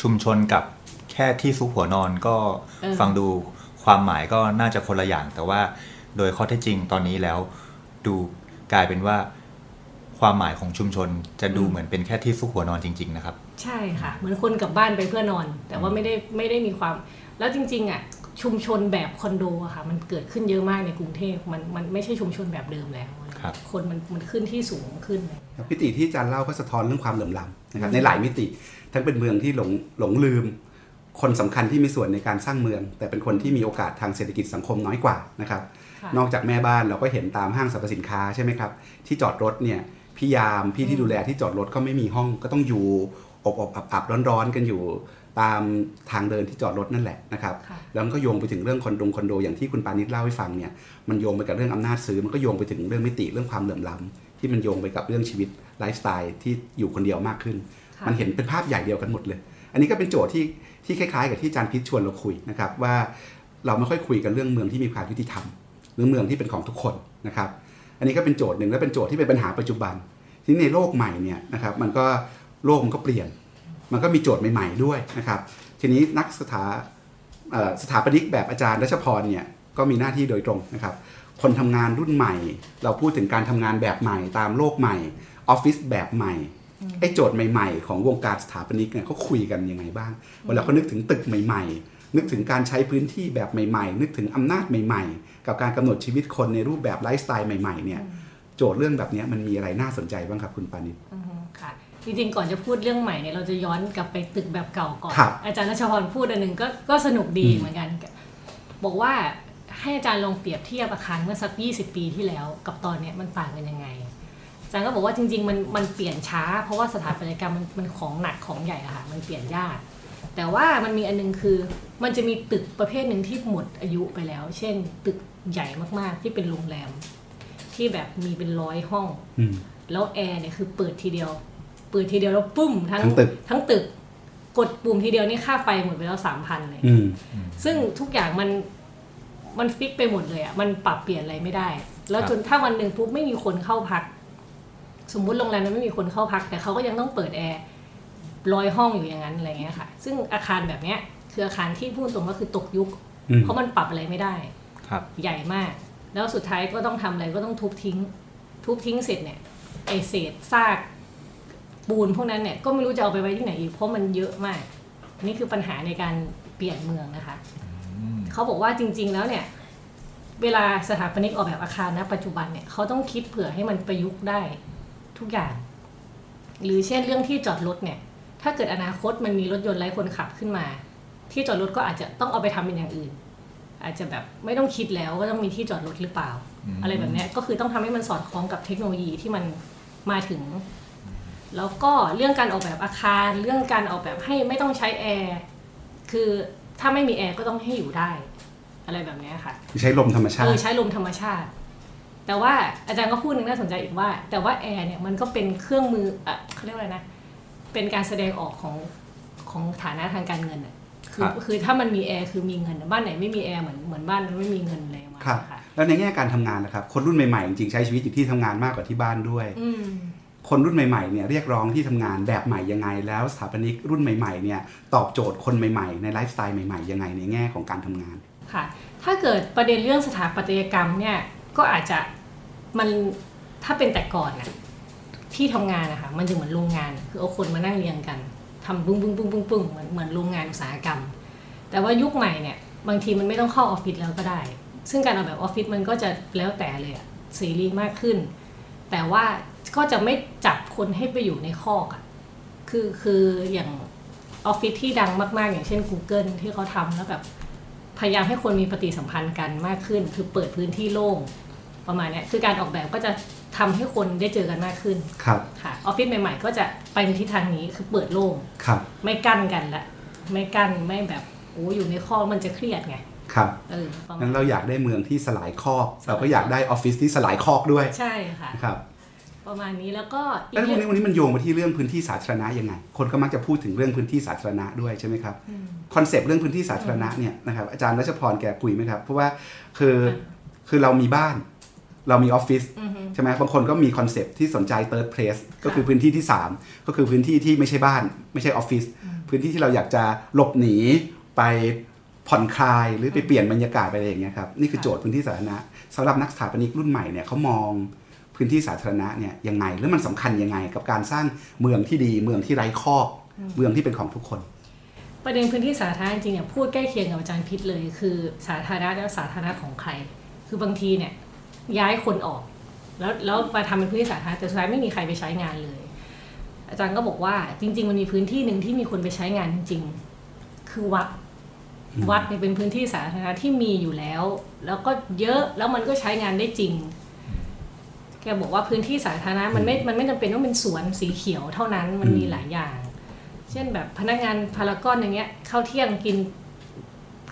ชุมชนกับแค่ที่ซุกหัวนอนก็เออฟังดูความหมายก็น่าจะคนละอย่าง แต่ว่าโดยข้อเท็จจริงตอนนี้แล้ว ดูกลายเป็นว่าความหมายของชุมชนจะดูเหมือนเป็นแค่ที่ซุกหัวนอนจริง ๆ นะครับ ใช่ค่ะ เหมือนคนกลับบ้านไปเพื่อนอน แต่ว่าไม่ได้ไม่ได้มีความ แล้วจริง ๆ อะ ชุมชนแบบคอนโดอะค่ะมันเกิดขึ้นเยอะมากในกรุงเทพมันมันไม่ใช่ชุมชนแบบเดิมแล้ว ครับ คนมันมันขึ้นที่สูงขึ้นเลยครับมิติที่อาจารย์เล่าก็สะท้อนเรื่องความเหลื่อมล้ำนะครับในหลายมิติ ทั้งเป็นเมืองที่หลงหลงลืม คนสำคัญที่มีส่วนในการสร้างเมือง แต่เป็นคนที่มีโอกาสทางเศรษฐกิจสังคมน้อยกว่านะครับค่ะนอกจากแม่บ้านเราก็เห็นตามห้างสรรพสินค้าใช่ไหมครับที่จอดรถเนี่ยพี่ยามพี่ที่ดูแลที่จอดรถก็ไม่มีห้องก็ต้องอยู่อบอบอับอับร้อนร้อนๆกันอยู่ ตามทางเดินที่จอดรถนั่นแหละนะครับค่ะแล้วมันก็โยงไปถึงเรื่องคอนโดคอนโดอย่างที่คุณปานิชเล่าให้ฟังเนี่ยมันโยงไปกับเรื่องอำนาจซื้อมันก็โยงไปถึงเรื่องมิติเรื่องความเหลื่อมล้ำที่มันโยงไปกับเรื่องชีวิตไลฟ์สไตล์ที่อยู่คนเดียวมากขึ้นค่ะมันเห็นเป็นภาพใหญ่เดียวกันหมดเลย อันนี้ก็เป็นโจทย์ที่ที่คล้ายๆ กับที่อาจารย์พิชชวนเราคุยนะครับว่าเราไม่ค่อยคุยกันเรื่องเมืองที่มีความยุติธรรม หรือเมืองที่เป็นของทุกคนนะครับอันนี้ก็เป็นโจทย์หนึ่งและเป็นโจทย์ที่เป็นปัญหาปัจจุบัน ที่ในโลกใหม่เนี่ยนะครับมันก็โลกมันก็เปลี่ยน มันก็มีโจทย์ใหม่ ๆด้วยนะครับ ทีนี้นักสถาเอ่อสถาปนิกแบบอาจารย์รัชพรเนี่ยก็มีหน้าที่โดยตรงนะครับ คนทำงานรุ่นใหม่ เราพูดถึงการทำงานแบบใหม่ตามโลกใหม่ออฟฟิศแบบใหม่ไอ้โจทย์ใหม่ ๆ ของวงการสถาปนิกเนี่ยเขาคุยกันยังไงบ้างเวลาเขานึกถึงตึกใหม่ ๆ นึกถึงการใช้พื้นที่แบบใหม่ ๆ นึกถึงอำนาจใหม่ ๆ กับการกำหนดชีวิตคนในรูปแบบไลฟ์สไตล์ใหม่ๆเนี่ยโจทย์เรื่องแบบเนี้ยมันมีอะไรน่าสนใจบ้างครับคุณปานิชอือฮึค่ะ จริงๆ ก่อนจะพูดเรื่องใหม่เนี่ยเราจะย้อนกลับไปตึกแบบเก่าก่อน ครับอาจารย์รัชพรพูดอันหนึ่งก็ก็สนุกดีอืม เหมือนกัน บอกว่าให้อาจารย์ลองเปรียบเทียบอาคารเมื่อสัก 20 ปีที่แล้วกับตอนเนี้ยมันต่างกันยังไง อาจารย์ก็บอกว่าจริง ๆ มันมันเปลี่ยนช้า เพราะว่าสถาปัตยกรรมมันมันของหนักของใหญ่อะค่ะมันเปลี่ยนยาก แต่ว่ามันมีอันนึงคือมันจะมีตึกประเภทหนึ่งที่หมดอายุไปแล้ว เช่น ตึกใหญ่มากๆที่เป็นโรงแรม ที่แบบมีเป็นร้อยห้อง อืม แล้วแอร์เนี่ยคือเปิดทีเดียว เปิดทีเดียวแล้วปุ้มทั้งทั้งตึกทั้งตึกกดปุ่มทีเดียวนี่ค่าไฟหมดไปแล้วสามพันเลยอืมซึ่งทุกอย่างมันมันฟิกไปหมดเลยอะ่ะมันปรับเปลี่ยนอะไรไม่ได้ แล้วครับจนถ้าวันหนึ่งปุ๊บไม่มีคนเข้าพัก สมมุติโรงแรมนั้นไม่มีคนเข้าพัก แต่เขาก็ยังต้องเปิดแอร์ร้อยห้องอยู่อย่างนั้นอะไรเงี้ยค่ะ ซึ่งอาคารแบบเนี้ยคืออาคารที่พูดตรงก็คือตกยุคอืมเพราะมันปรับอะไรไม่ได้ครับใหญ่มาก แล้วสุดท้ายก็ต้องทำอะไรก็ต้องทุบทิ้ง ทุบทิ้งเสร็จเนี่ยไอเศษซาก ปูนพวกนั้นเนี่ยก็ไม่รู้จะเอาไปไว้ที่ไหนอีกเพราะมันเยอะมาก นี่คือปัญหาในการเปลี่ยนเมืองนะคะเขาบอกว่าจริง ๆ แล้วเนี่ย เวลาสถาปนิกออกแบบอาคารณปัจจุบันเนี่ยเขาต้องคิดเผื่อให้มันประยุกต์ได้ทุกอย่าง หรือเช่นเรื่องที่จอดรถเนี่ย ถ้าเกิดอนาคตมันมีรถยนต์ไร้คนขับขึ้นมา ที่จอดรถก็อาจจะต้องเอาไปทำเป็นอย่างอื่น อาจจะแบบไม่ต้องคิดแล้วว่าต้องมีที่จอดรถหรือเปล่าอืมอะไรแบบเนี้ยก็คือต้องทำให้มันสอดคล้องกับเทคโนโลยีที่มันมาถึง แล้วก็เรื่องการออกแบบอาคาร เรื่องการออกแบบให้ไม่ต้องใช้แอร์คือถ้าไม่มีแอร์ก็ต้องให้อยู่ได้ อะไรแบบเนี้ยค่ะใช้ลมธรรมชาเอติอใช้ลมธรรมชาติ แต่ว่าอาจารย์ก็พูดหนึ่งน่าสนใจอีกว่า แต่ว่าแอร์เนี่ยมันก็เป็นเครื่องมืออะเขาเรียกว่าอะไรนะเป็นการแสดงออกของของฐานะทางการเงินอะคือครับคือถ้ามันมีแอร์คือมีเงินบ้านไหนไม่มีแอร์เหมือนเหมือนบ้านนั้นไม่มีเงินอะไรประมาณครับนี้ค่ะแล้วในแง่การทำงานนะครับ คนรุ่นใหม่ๆจริงๆใช้ชีวิตอยู่ที่ทำงานมากกว่าที่บ้านด้วยอืม คนรุ่นใหม่ๆเนี่ยเรียกร้องที่ทำงานแบบใหม่ยังไง แล้วสถาปนิกรุ่นใหม่ๆเนี่ยตอบโจทย์คนใหม่ๆ ในไลฟ์สไตล์ใหม่ๆยังไงในแง่ของการทำงานค่ะ ถ้าเกิดประเด็นเรื่องสถาปัตยกรรมเนี่ยก็อาจจะมันถ้าเป็นแต่ก่อนน่ะที่ทำงานนะคะมันจะเหมือนโรงงาน คือเอาคนมานั่งเรียงกันทำปุ้งปุ้งปุ้งปุ้งปุ้งเหมือนเหมือนโรงงานอุตสาหกรรม แต่ว่ายุคใหม่เนี่ยบางทีมันไม่ต้องเข้าออฟฟิศแล้วก็ได้ ซึ่งการออกแบบออฟฟิศมันก็จะแล้วแต่เลยอะเสรีมากขึ้น แต่ว่า ก็จะไม่จับคนให้ไปอยู่ในคอกอะคือคืออย่างออฟฟิศที่ดังมาก ๆ อย่างเช่น Google ที่เขาทำแล้วแบบพยายามให้คนมีปฏิสัมพันธ์กันมากขึ้น คือเปิดพื้นที่โล่งประมาณเนี้ยคือการออกแบบก็จะทำให้คนได้เจอกันมากขึ้น ครับค่ะออฟฟิศใหม่ๆ ก็จะไปในทิศทางนี้คือเปิดโล่งครับ ไม่กั้นกันละไม่กั้นไม่แบบโอ้อยู่ในข้อกมันจะเครียดไงครับเออประมางั้ณนเราอยากได้เมืองที่สลายคอกเราก็อยากได้ออฟฟิศที่สลายคอกด้วยใช่ค่ะนะครับ ประมาณนี้แล้วก็อีแล้วกวันเรื่นี้องวันนี้มันโยงมาที่เรื่องพื้นที่สาธารณะยังไง คนก็มักจะพูดถึงเรื่องพื้นที่สาธารณะด้วยใช่ไหมครับอืมคอนเซปต์เรื่องพื้นที่สาธารณะเนี่ยนะครับอาจารย์รัชพรแกคุยไหมครับ เพราะว่าคือคือเรามีบ้านเรามีออฟฟิศอือฮึใช่ไหมบางคนก็มีคอนเซปต์ที่สนใจ third place ก็คือพื้นที่ที่ 3 ก็คือพื้นที่ที่ไม่ใช่บ้าน ไม่ใช่ออฟฟิศพื้นที่ที่เราอยากจะหลบหนีไปผ่อนคลายหรือไปเปลี่ยนบรรยากาศไปอะไรอย่างเงี้ยครับนี่คือโจทย์พื้นที่สาธารณะสำหรับนักสถาปนิกรุ่นใหม่เนี่ยเขามอง พื้นที่สาธารณะเนี่ยยังไงแล้วมันสำคัญยังไง กับการสร้างเมืองที่ดีเมืองที่ไร้คอกเมืองที่เป็นของทุกคน ประเด็นพื้นที่สาธารณะจริงๆเนี่ยพูดใกล้เคียงกับอาจารย์พิษเลย คือสาธารณะแล้วสาธารณะของใคร คือบางทีเนี่ยย้ายคนออก แล้วแล้วมาทำเป็นพื้นที่สาธารณะแต่สุดท้ายไม่มีใครไปใช้งานเลย อาจารย์ก็บอกว่าจริง ๆ มันมีพื้นที่หนึ่งที่มีคนไปใช้งานจริงๆคือวัดวัดเนี่ยเป็นพื้นที่สาธารณะที่มีอยู่แล้ว แล้วก็เยอะแล้วมันก็ใช้งานได้จริง แกบอกว่าพื้นที่สาธารณะมันไม่ มันไม่จำเป็นต้องเป็นสวนสีเขียวเท่านั้น มันมีหลายอย่าง เช่นแบบพนักงานพารากอนอย่างเงี้ยเข้าเที่ยงกิน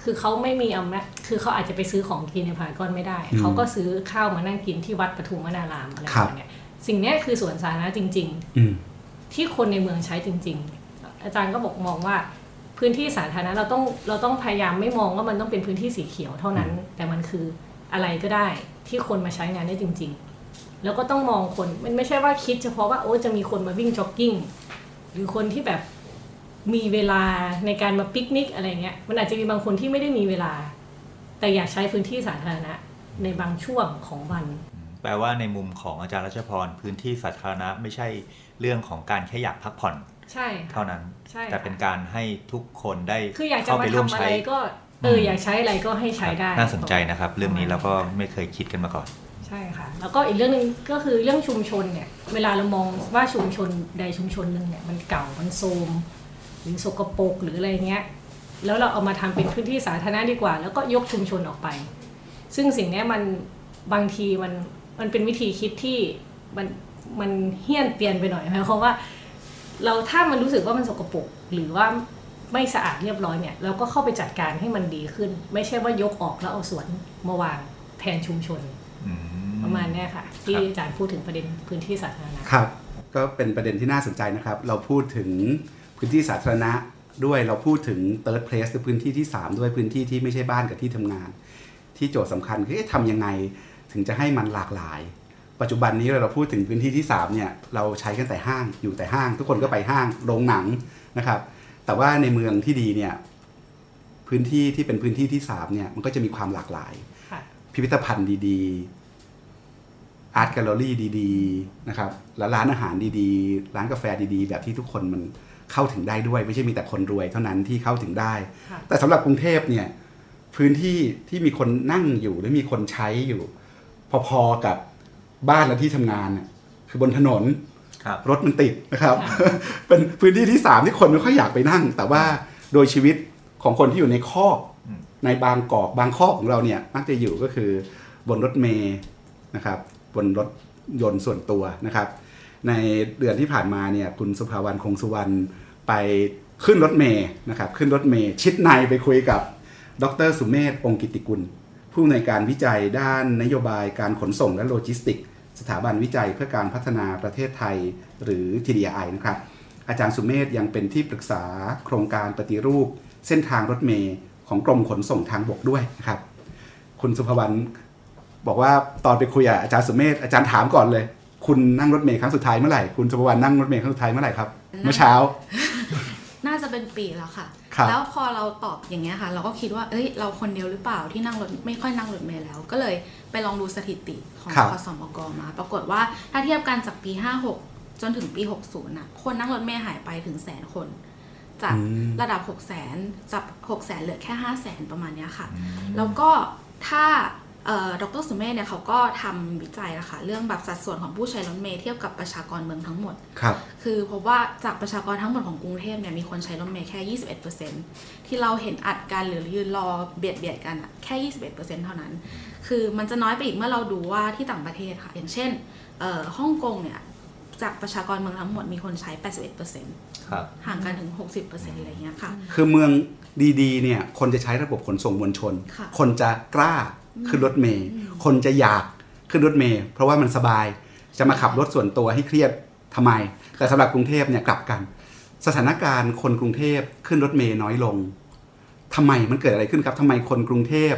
คือเขาไม่มีอำนาจคือเขาอาจจะไปซื้อของกินในพารากอนไม่ได้อืมเขาก็ซื้อข้าวมานั่งกินที่วัดปทุมวนารามอะไรครัปบระมาณเนี้ย สิ่งเนี้ยคือสวนสาธารณะจริงอืมๆที่คนในเมืองใช้จริง ๆ อาจารย์ก็บอกมองว่าพื้นที่สาธารณะเราต้องเราต้องพยายามไม่มองว่ามันต้องเป็นพื้นที่สีเขียวเท่านั้น แต่มันคืออะไรก็ได้ที่คนมาใช้งานได้จริง ๆ แล้วก็ต้องมองคนมันไม่ใช่ว่าคิดเฉพาะว่าโอ้จะมีคนมาวิ่งจ็อกกิ้งหรือคนที่แบบมีเวลาในการมาปิกนิกอะไรเงี้ยมันอาจจะมีบางคนที่ไม่ได้มีเวลา แต่อยากใช้พื้นที่สาธารณะในบางช่วงของวัน แปลว่าในมุมของอาจารย์รัชพรพื้นที่สาธารณะไม่ใช่เรื่องของการแค่อยากพักผ่อนใช่ค่ะเท่านั้นใช่ค่ะแต่เป็นการให้ทุกคนได้คืออยากจะเข้ามาไปร่วมทำอะใช้ไรก็เอออยากใช้อะไรก็ให้ใช้ได้ น่าสนใจนะครับ เรื่องนี้เราก็ไม่เคยคิดกันมาก่อน ใช่ค่ะ แล้วก็อีกเรื่องหนึ่งก็คือเรื่องชุมชนเนี่ย เวลาเรามองว่าชุมชนใดชุมชนหนึ่งเนี่ยมันเก่ามันโทรมหรือสกปรกหรืออะไรเงี้ยแล้วเราเอามาทำเป็นพื้นที่สาธารณะดีกว่า แล้วก็ยกชุมชนออกไป ซึ่งสิ่งนี้มันบางทีมันมันเป็นวิธีคิดที่มันมันเฮี้ยนเตียนไปหน่อยหมายความว่า เราถ้ามันรู้สึกว่ามันสกปรกหรือว่าไม่สะอาดเรียบร้อยเนี่ยเราก็เข้าไปจัดการให้มันดีขึ้น ไม่ใช่ว่ายกออกแล้วเอาสวนมาวางแทนชุมชน ประมาณเนี้ยค่ะ ที่ครับอาจารย์พูดถึงประเด็นพื้นที่สาธารณะครับ ก็เป็นประเด็นที่น่าสนใจนะครับ เราพูดถึงพื้นที่สาธารณะด้วยเราพูดถึง third place คือพื้นที่ที่ 3 ด้วยพื้นที่ที่ไม่ใช่บ้านกับที่ทำงาน ที่โจทย์สำคัญคือเอ๊ะทำยังไงถึงจะให้มันหลากหลาย ปัจจุบันนี้เราพูดถึงพื้นที่ที่3เนี่ยเราใช้กันแต่ห้างอยู่แต่ห้าง ทุกคนก็ไปห้างโรงหนังนะครับ แต่ว่าในเมืองที่ดีเนี่ยพื้นที่ที่เป็นพื้นที่ที่3เนี่ยมันก็จะมีความหลากหลายค่ะพิพิธภัณฑ์ดีๆ อาร์ตแกลเลอรี่ดีๆนะครับแล้วร้านอาหารดีๆ ร้านกาแฟดีๆ แบบที่ทุกคนมันเข้าถึงได้ด้วย ไม่ใช่มีแต่คนรวยเท่านั้นที่เข้าถึงได้ค่ะแต่สำหรับกรุงเทพเนี่ยพื้นที่ที่มีคนนั่งอยู่หรือมีคนใช้อยู่ พอๆกับบ้านและที่ทำงานน่ะคือบนถนนครับรถมันติดนะครับ เป็นพื้นที่ที่สามที่คนไม่ค่อยอยากไปนั่ง แต่ว่าโดยชีวิตของคนที่อยู่ในคอกอืมในบางกอกบางคอกของเราเนี่ยมักจะอยู่ก็คือบนรถเมย์นะครับ บนรถยนต์ส่วนตัวนะครับ ในเดือนที่ผ่านมาเนี่ยคุณสุภาวรรณคงสุวรรณไปขึ้นรถเมย์นะครับขึ้นรถเมย์ชิดในไปคุยกับดรสุเมธองค์กิตติกุล ผู้อำนวยการวิจัยด้านนโยบายการขนส่งและโลจิสติกส์ สถาบันวิจัยเพื่อการพัฒนาประเทศไทยหรือ TDI นะครับ อาจารย์สุเมธยังเป็นที่ปรึกษาโครงการปฏิรูป เส้นทางรถเมย์ของกรมขนส่งทางบกด้วยนะครับ คุณสุภวรรณ บอกว่าตอนไปคุยกับอาจารย์สุเมธอาจารย์ถามก่อนเลย คุณนั่งรถเมย์ครั้งสุดท้ายเมื่อไหร่คุณสุภวรรณนั่งรถเมย์ครั้งสุดท้ายเมื่อไหร่ครับเมื่อเช้า น่าจะเป็นปีแล้วค่ะครับแล้วพอเราตอบอย่างเงี้ยค่ะ เราก็คิดว่าเอ้ยเราคนเดียวหรือเปล่าที่นั่งรถไม่ค่อยนั่งรถเมล์แล้ว ก็เลยไปลองดูสถิติของครับคสมกมา ปรากฏว่าถ้าเทียบกันจากปี 56 จนถึงปี 60น่ะคนนั่งรถเมล์หายไปถึงแสนคนจากอืมระดับ 6 0 0 0 0จาก6 0 0 0 0เหลือแค่ 5 0 0 0 0 0 ประมาณเนี้ยค่ะอืมแล้วก็ถ้าเอ่อ ดรสุเมธเนี่ยเขาก็ทำวิจัยนะคะเรื่องแบบสัดส่วนของผู้ใช้รถเมล์เทียบกับประชากรเมืองทั้งหมดครับคือพบว่าจากประชากรทั้งหมดของกรุงเทพเนี่ยมีคนใช้รถเมล์แค่ 21%ที่เราเห็นอัดกันหรือยืนรอเบียดเบียดกันอะแค่ 21%เท่านั้น คือมันจะน้อยไปอีกเมื่อเราดูว่าที่ต่างประเทศค่ะ อย่างเช่นเอ่อฮ่องกงเนี่ยจากประชากรเมืองทั้งหมดมีคนใช้ 81%ครับห่างกันถึง 60%อะไรเงี้ยค่ะ คือเมืองดีๆเนี่ยคนจะใช้ระบบขนส่งมวลชนค่ะคนจะกล้า ขึ้นรถเมย์คนจะอยากขึ้นรถเมย์เพราะว่ามันสบายจะมาขับรถส่วนตัวให้เครียดทำไม แต่สำหรับกรุงเทพเนี่ยกลับกัน สถานการณ์คนกรุงเทพขึ้นรถเมย์น้อยลงทำไมมันเกิดอะไรขึ้นครับทำไมคนกรุงเทพ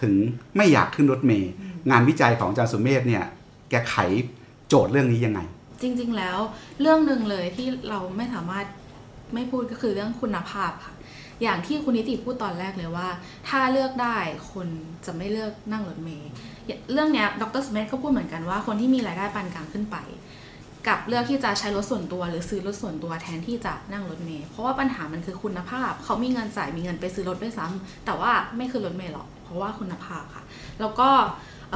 ถึงไม่อยากขึ้นรถเมย์งานวิจัยของอาจารย์สุเมธเนี่ยแกไขโจทย์เรื่องนี้ยังไง จริง ๆ แล้วเรื่องหนึ่งเลยที่เราไม่สามารถไม่พูดก็คือเรื่องคุณภาพค่ะ อย่างที่คุณนิติพูดตอนแรกเลยว่า ถ้าเลือกได้คนจะไม่เลือกนั่งรถเมล์เรื่องนี้ดรสเมธก็พูดเหมือนกันว่าคนที่มีรายได้ปานกลางขึ้นไป กับเลือกที่จะใช้รถส่วนตัว หรือซื้อรถส่วนตัวแทนที่จะนั่งรถเมล์เพราะว่าปัญหามันคือคุณภาพ เขามีเงินจ่ายมีเงินไปซื้อรถด้วยซ้ำแต่ว่าไม่คือรถเมล์หรอกเพราะว่าคุณภาพค่ะ แล้วก็เ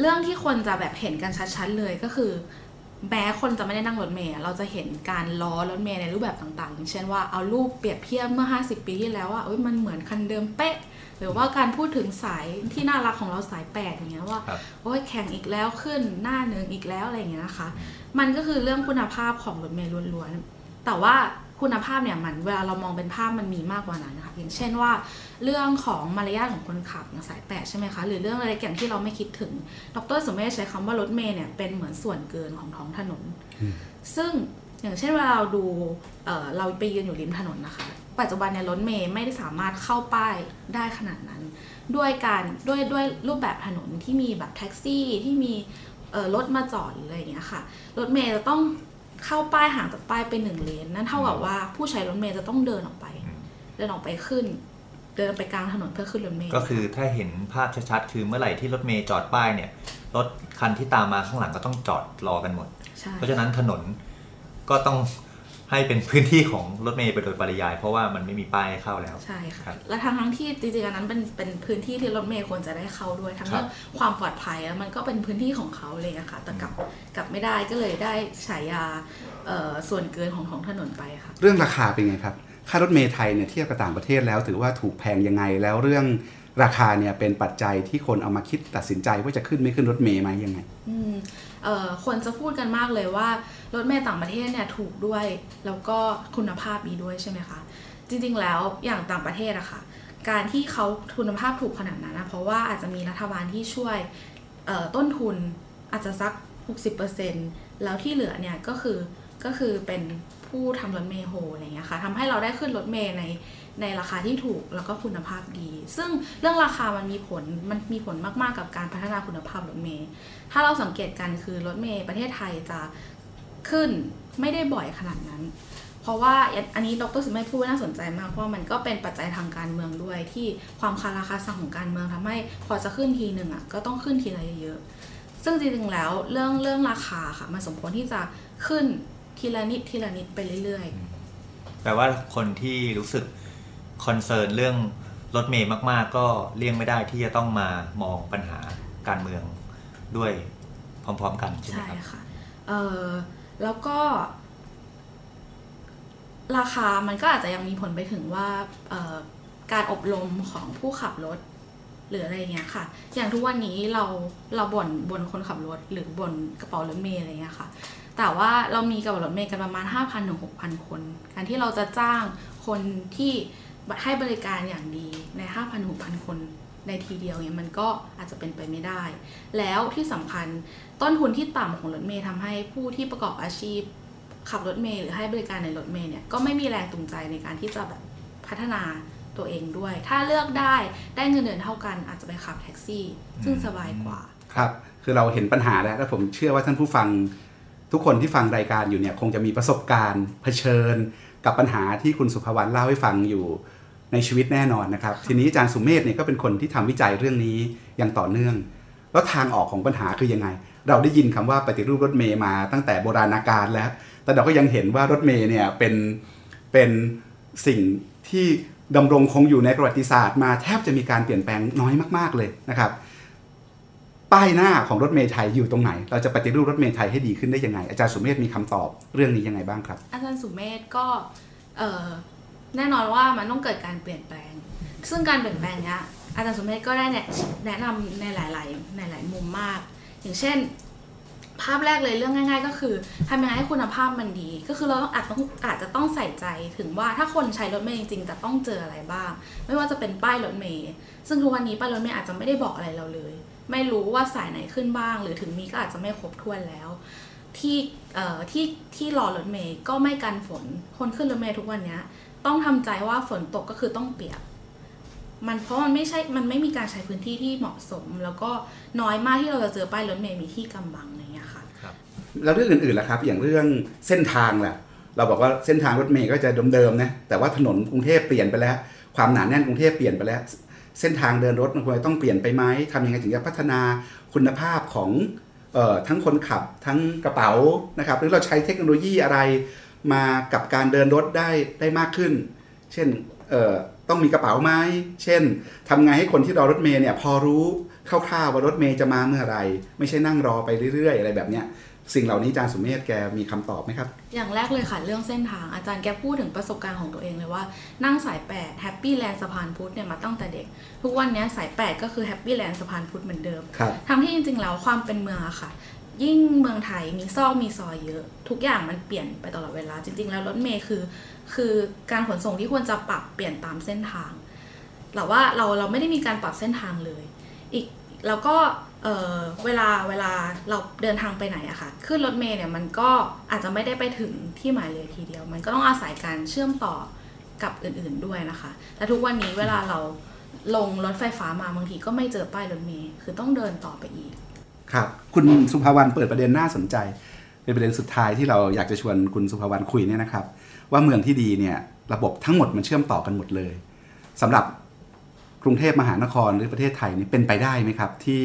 เรื่องที่คนจะแบบเห็นกันชัดๆเลยก็คือ แม้คนจะไม่ได้นั่งรถเมล์อะเราจะเห็นการล้อรถเมล์ในรูปแบบต่างๆอย่างเช่นว่าเอารูปเปรียบเทียบเมื่อ 50 ปีที่แล้วว่าเอ้ยมันเหมือนคันเดิมเป๊ะ หรือว่าการพูดถึงสายที่น่ารักของเราสายแปดอย่างเงี้ยว่าครับโอ้ยแข่งอีกแล้วขึ้นหน้าหนึ่งอีกแล้วอะไรอย่างเงี้ยนะคะ มันก็คือเรื่องคุณภาพของรถเมล์ล้วนๆแต่ว่า คุณภาพเนี่ยมันเวลาเรามองเป็นภาพมันมีมากกว่านั้นนะคะอย่างเช่นว่า เรื่องของมารยาทของคนขับอย่างสายแปดใช่ไหมคะหรือเรื่องอะไรอย่างที่เราไม่คิดถึง ดรสมเมธใช้คำว่ารถเมล์เนี่ยเป็นเหมือนส่วนเกินของท้องถนน ซึ่งอย่างเช่นเวลาเราดูเอ่อเราไปยืนอยู่ริมถนนนะคะ ปัจจุบันเนี่ยรถเมย์ไม่ได้สามารถเข้าป้ายได้ขนาดนั้น ด้วยการด้วยด้วยรูปแบบถนนที่มีแบบแท็กซี่ที่มีเอ่อรถมาจอดหรืออะไรอย่างเงี้ยค่ะ รถเมย์จะต้อง เข้าป้ายห่างจากป้ายไปหนึ่งเลนนั่นเท่ากับว่าผู้ใช้รถเมย์จะต้องเดินออกไป เดินออกไปขึ้น เดินไปกลางถนนเพื่อขึ้นรถเมย์ก็คือถ้าเห็นภาพชัดๆคือเมื่อไหร่ที่รถเมย์จอดป้ายเนี่ยรถคันที่ตามมาข้างหลังก็ต้องจอดรอกันหมดใช่เพราะฉะนั้นถนนก็ต้อง ให้เป็นพื้นที่ของรถเมย์ไปโดยปริยาย เพราะว่ามันไม่มีป้ายให้เข้าแล้วใช่ค่ะครับและทั้งทั้งๆที่จริงๆอันนั้นเป็นเป็นพื้นที่ที่รถเมย์ควรจะได้เข้าด้วย ทั้งครับเรื่องความปลอดภัยแล้วมันก็เป็นพื้นที่ของเขาเลยอะค่ะแต่กลับกลับไม่ได้ก็เลยได้ฉายาเอ่อส่วนเกินของท้องถนนไปค่ะ เรื่องราคาเป็นไงครับค่ารถเมล์ไทยเนี่ยเทียบกับต่างประเทศแล้ว ถือว่าถูกแพงยังไงแล้วเรื่องราคาเนี่ยเป็นปัจจัยที่คนเอามาคิดตัดสินใจว่าจะขึ้นไม่ขึ้นรถเมล์ไหมยังไงอืมเอ่อ คนจะพูดกันมากเลยว่ารถเมล์ต่างประเทศเนี่ยถูกด้วยแล้วก็คุณภาพดีด้วยใช่ไหมคะจริงๆแล้วอย่างต่างประเทศอะค่ะการที่เขาคุณภาพถูกขนาดนั้นนะเพราะว่าอาจจะมีรัฐบาลที่ช่วยต้นทุนอาจจะสัก 60%แล้วที่เหลือเนี่ยก็คือก็คือเป็นผู้ทำรถเมล์โฮอะไรเงี้ยค่ะทำให้เราได้ขึ้นรถเมล์ใน ในราคาที่ถูกแล้วก็คุณภาพดี ซึ่งเรื่องราคามันมีผลมันมีผลมากๆกับการพัฒนาคุณภาพรถเมล์ถ้าเราสังเกตกันคือรถเมย์ประเทศไทยจะขึ้นไม่ได้บ่อยขนาดนั้น เพราะว่าอันนี้ดรสุเมธพูดว่าน่าสนใจมากเพราะมันก็เป็นปัจจัยทางการเมืองด้วยที่ความคาราคาซังของการเมืองทำให้พอจะขึ้นทีหนึ่งอะก็ต้องขึ้นทีละเยอะๆซึ่งจริงๆแล้วเรื่องเรื่องราคาค่ะมันสมควรที่จะขึ้นทีละนิดทีละนิดไปเรื่อยๆแปลว่าคนที่รู้สึก คอนเซิร์นเรื่องรถเมย์มากๆ ก็เลี่ยงไม่ได้ที่จะต้องมามองปัญหาการเมืองด้วยพร้อม ๆ กันใช่ไหมครับใช่ค่ะเออแล้วก็ ราคามันก็อาจจะยังมีผลไปถึงว่าการอบรมของผู้ขับรถหรืออะไรเงี้ยค่ะ อย่างทุกวันนี้เราเราบ่นบนคนขับรถหรือบนกระเป๋ารถเมล์อะไรเงี้ยค่ะ แต่ว่าเรามีกระเป๋ารถเมล์กันประมาณ 5,000ถึง6,000 คน การที่เราจะจ้างคนที่ ให้บริการอย่างดีใน 5,000 6,000 คนในทีเดียวเนี่ยมันก็อาจจะเป็นไปไม่ได้ แล้วที่สำคัญต้นทุนที่ต่ำของรถเมล์ทำให้ผู้ที่ประกอบอาชีพขับรถเมล์หรือให้บริการในรถเมล์เนี่ยก็ไม่มีแรงจูงใจในการที่จะแบบพัฒนาตัวเองด้วย ถ้าเลือกได้ได้เงินเดือนเท่ากันอาจจะไปขับแท็กซี่ ซึ่งสบายกว่า ครับ คือเราเห็นปัญหาแล้วและผมเชื่อว่าท่านผู้ฟังทุกคนที่ฟังรายการอยู่เนี่ยคงจะมีประสบการณ์เผชิญ กับปัญหาที่คุณสุภวรรณเล่าให้ฟังอยู่ในชีวิตแน่นอนนะครับ ทีนี้อาจารย์สุเมธเนี่ยก็เป็นคนที่ทำวิจัยเรื่องนี้อย่างต่อเนื่อง แล้วทางออกของปัญหาคือยังไง เราได้ยินคำว่าปฏิรูปรถเมย์มาตั้งแต่โบราณกาลแล้ว แต่เราก็ยังเห็นว่ารถเมย์เนี่ยเป็นเป็นสิ่งที่ดำรงคงอยู่ในประวัติศาสตร์มาแทบจะมีการเปลี่ยนแปลงน้อยมาก ๆเลยนะครับ ป้ายหน้าของรถเมล์ไทยอยู่ตรงไหน เราจะปฏิรูปรถเมล์ไทยให้ดีขึ้นได้ยังไง อาจารย์สุเมธมีคำตอบเรื่องนี้ยังไงบ้างครับ อาจารย์สุเมธก็แน่นอนว่ามันต้องเกิดการเปลี่ยนแปลง ซึ่งการเปลี่ยนแปลงเนี้ยอาจารย์สุเมธก็ได้แนะนะนำในหลาย ๆ ในหลายมุมมาก อย่างเช่น ภาพแรกเลยเรื่องง่าย ๆ ก็คือทำยังไงให้คุณภาพมันดี ก็คือเราต้องอาจต้องอาจจะต้องใส่ใจถึงว่าถ้าคนใช้รถเมล์จริงๆจะต้องเจออะไรบ้าง ไม่ว่าจะเป็นป้ายรถเมล์ซึ่งทุกวันนี้ป้ายรถเมล์อาจจะไม่ได้บอกอะไรเราเลย ไม่รู้ว่าสายไหนขึ้นบ้าง หรือถึงมีก็อาจจะไม่ครบถ้วนแล้ว ที่ที่ที่รอรถเมย์ก็ไม่กันฝน คนขึ้นรถเมย์ทุกวันเนี้ยต้องทำใจว่าฝนตกก็คือต้องเปียก มันเพราะมันไม่ใช่ มันไม่มีการใช้พื้นที่ที่เหมาะสม แล้วก็น้อยมากที่เราจะเจอป้ายรถเมย์มีที่กำบังอะไรอย่างเงี้ยค่ะครับแล้วเรื่องอื่นๆล่ะครับ อย่างเรื่องเส้นทางแหละเราบอกว่าเส้นทางรถเมย์ก็จะเดิมๆนะแต่ว่าถนนกรุงเทพเปลี่ยนไปแล้ว ความหนาแน่นกรุงเทพเปลี่ยนไปแล้ว เส้นทางเดินรถมันควรจะต้องเปลี่ยนไปไหมทำยังไงถึงจะพัฒนาคุณภาพของออทั้งคนขับทั้งกระเป๋านะครับหรือเราใช้เทคโนโลยีอะไรมากับการเดินรถได้ได้มากขึ้น เช่นต้องมีกระเป๋าไหมเช่นทำไงให้คนที่รอรถเมย์เนี่ยพอรู้คร่าวๆว่ารถเมย์จะมาเมื่อไหรไม่ใช่นั่งรอไปเรื่อยๆ อะไรแบบเนี้ย สิ่งเหล่านี้อาจารย์สุเมธแกมีคำตอบไหมครับ อย่างแรกเลยค่ะ เรื่องเส้นทางอาจารย์แกพูดถึงประสบการณ์ของตัวเองเลยว่า นั่งสาย 8 แฮปปี้แลนด์สะพานพุทธเนี่ยมาตั้งแต่เด็ก ทุกวันเนี้ยสาย 8 ก็คือแฮปปี้แลนด์สะพานพุทธเหมือนเดิมครับทั้งที่จริงๆแล้วความเป็นเมืองอะค่ะ ยิ่งเมืองไทยมีซอกมีซอยเยอะ ทุกอย่างมันเปลี่ยนไปตลอดเวลา จริง ๆ แล้วรถเมย์คือ คือการขนส่งที่ควรจะปรับเปลี่ยนตามเส้นทางแต่ว่าเราเราไม่ได้มีการปรับเส้นทางเลย อีกแล้วก็ เเวลาเวลาเราเดินทางไปไหนอะค่ะ ขึ้นรถเมย์เนี่ยมันก็อาจจะไม่ได้ไปถึงที่หมายเลยทีเดียว มันก็ต้องอาศัยการเชื่อมต่อกับอื่นๆด้วยนะคะ แต่ทุกวันนี้เวลาเราลงรถไฟฟ้ามาบางทีก็ไม่เจอป้ายรถเมย์คือต้องเดินต่อไปอีก ครับ คุณสุภาวรรณเปิดประเด็นน่าสนใจ เป็นประเด็นสุดท้ายที่เราอยากจะชวนคุณสุภาวรรณคุยเนี่ยนะครับ ว่าเมืองที่ดีเนี่ยระบบทั้งหมดมันเชื่อมต่อกันหมดเลยสำหรับ กรุงเทพมหานครหรือประเทศไทยนี่เป็นไปได้ไหมครับ ที่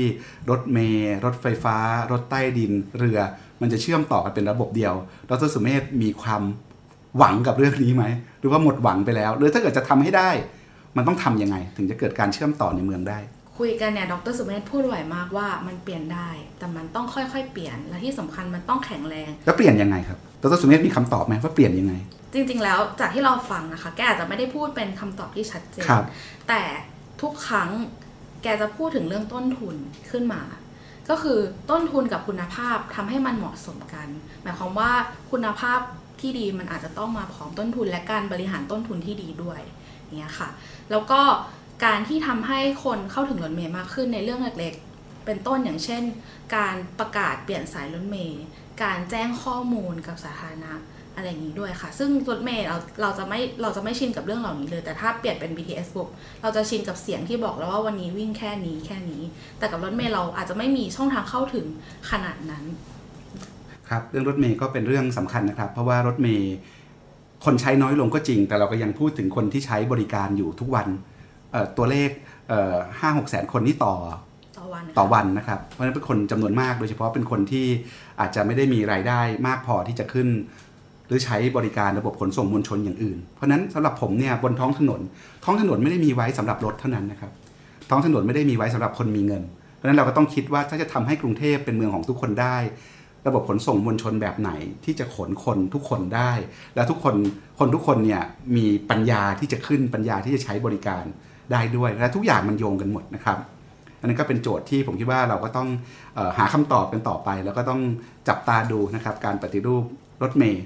รถเมล์รถไฟฟ้า รถใต้ดินเรือ มันจะเชื่อมต่อกันเป็นระบบเดียวดรสุเมธมีความหวังกับเรื่องนี้ไหมหรือว่าหมดหวังไปแล้ว หรือถ้าเกิดจะทำให้ได้ มันต้องทำยังไง ถึงจะเกิดการเชื่อมต่อในเมืองได้ คุยกันเนี่ยดรสุเมธพูดไวมากว่ามันเปลี่ยนได้ แต่มันต้องค่อยๆ เปลี่ยนและที่สำคัญมันต้องแข็งแรง แล้วเปลี่ยนยังไงครับดรสุเมธมีคำตอบไหมว่าเปลี่ยนยังไงจริงๆ แล้วจากที่เราฟังนะคะ แกอาจจะไม่ได้พูดเป็นคำตอบที่ชัดเจนครับแต่ ทุกครั้งแกจะพูดถึงเรื่องต้นทุนขึ้นมา ก็คือต้นทุนกับคุณภาพทำให้มันเหมาะสมกัน หมายความว่าคุณภาพที่ดีมันอาจจะต้องมาพร้อมต้นทุนและการบริหารต้นทุนที่ดีด้วยเงี้ยค่ะ แล้วก็การที่ทำให้คนเข้าถึงรถเมล์มากขึ้นในเรื่องเล็กๆ เป็นต้นอย่างเช่น การประกาศเปลี่ยนสายรถเมล์การแจ้งข้อมูลกับสาธารณะ อะไรอย่างนี้ด้วยค่ะ ซึ่งรถเมล์เราเราจะไม่เราจะไม่ชินกับเรื่องเหล่านี้เลย แต่ถ้าเปลี่ยนเป็น BTS ปุ๊บเราจะชินกับเสียงที่บอกแล้วว่าวันนี้วิ่งแค่นี้แค่นี้ แต่กับรถเมล์เราอาจจะไม่มีช่องทางเข้าถึงขนาดนั้นครับเรื่องรถเมย์ก็เป็นเรื่องสำคัญนะครับ เพราะว่ารถเมย์คนใช้น้อยลงก็จริง แต่เราก็ยังพูดถึงคนที่ใช้บริการอยู่ทุกวันเอ่อตัวเลขห้าหกแสนคนนี่ต่อต่อวันต่อวันนะครับ เพราะฉะนั้นเป็นคนจำนวนมากโดยเฉพาะเป็นคนที่อาจจะไม่ได้มีรายได้มากพอที่จะขึ้น หรือใช้บริการระบบขนส่งมวลชนอย่างอื่น เพราะนั้นสำหรับผมเนี่ยบนท้องถนน ท้องถนนไม่ได้มีไว้สำหรับรถเท่านั้นนะครับท้องถนนไม่ได้มีไว้สำหรับคนมีเงิน เพราะนั้นเราก็ต้องคิดว่าถ้าจะทำให้กรุงเทพเป็นเมืองของทุกคนได้ ระบบขนส่งมวลชนแบบไหนที่จะขนคนทุกคนได้ และทุกคนคนทุกคนเนี่ยมีปัญญาที่จะขึ้นปัญญาที่จะใช้บริการได้ด้วยและทุกอย่างมันโยงกันหมดนะครับอันนั้นก็เป็นโจทย์ที่ผมคิดว่าเราก็ต้องอหาคำตอบกันต่อไป แล้วก็ต้องจับตาดูนะครับการปฏิรูปรถเมย์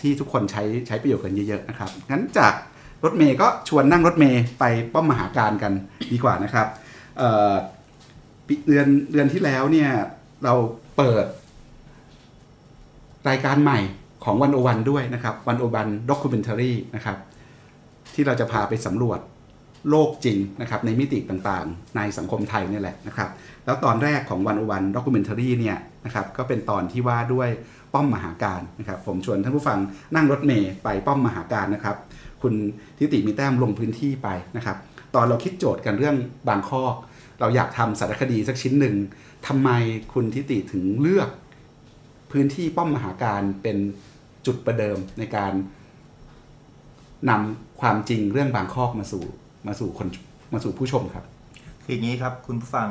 ที่ทุกคนใช้ใช้ประโยชน์กันเยอะๆนะครับงั้นจากรถเมย์ก็ชวนนั่งรถเมย์ไปป้อมมหาการกันดีกว่านะครับเดือนเดือนที่แล้วเนี่ยเราเปิดรายการใหม่ของ One O One ด้วยนะครับ One O One Documentary นะครับที่เราจะพาไปสำรวจโลกจริงนะครับในมิติต่างๆ ในสังคมไทยนี่แหละนะครับ แล้วตอนแรกของ One O One Documentary เนี่ยนะครับก็เป็นตอนที่ว่าด้วย ป้อมมหากาฬนะครับ ผมชวนท่านผู้ฟังนั่งรถเมย์ไปป้อมมหากาฬนะครับ คุณทิติมีแต้มลงพื้นที่ไปนะครับ ตอนเราคิดโจทย์กันเรื่องบางข้อ เราอยากทำสารคดีสักชิ้นหนึ่งทำไมคุณทิติถึงเลือก พื้นที่ป้อมมหาการเป็นจุดประเดิมในการนำความจริงเรื่องบางคอกมาสู่มาสู่คนมาสู่ผู้ชมครับ คืออย่างนี้ครับคุณผู้ฟัง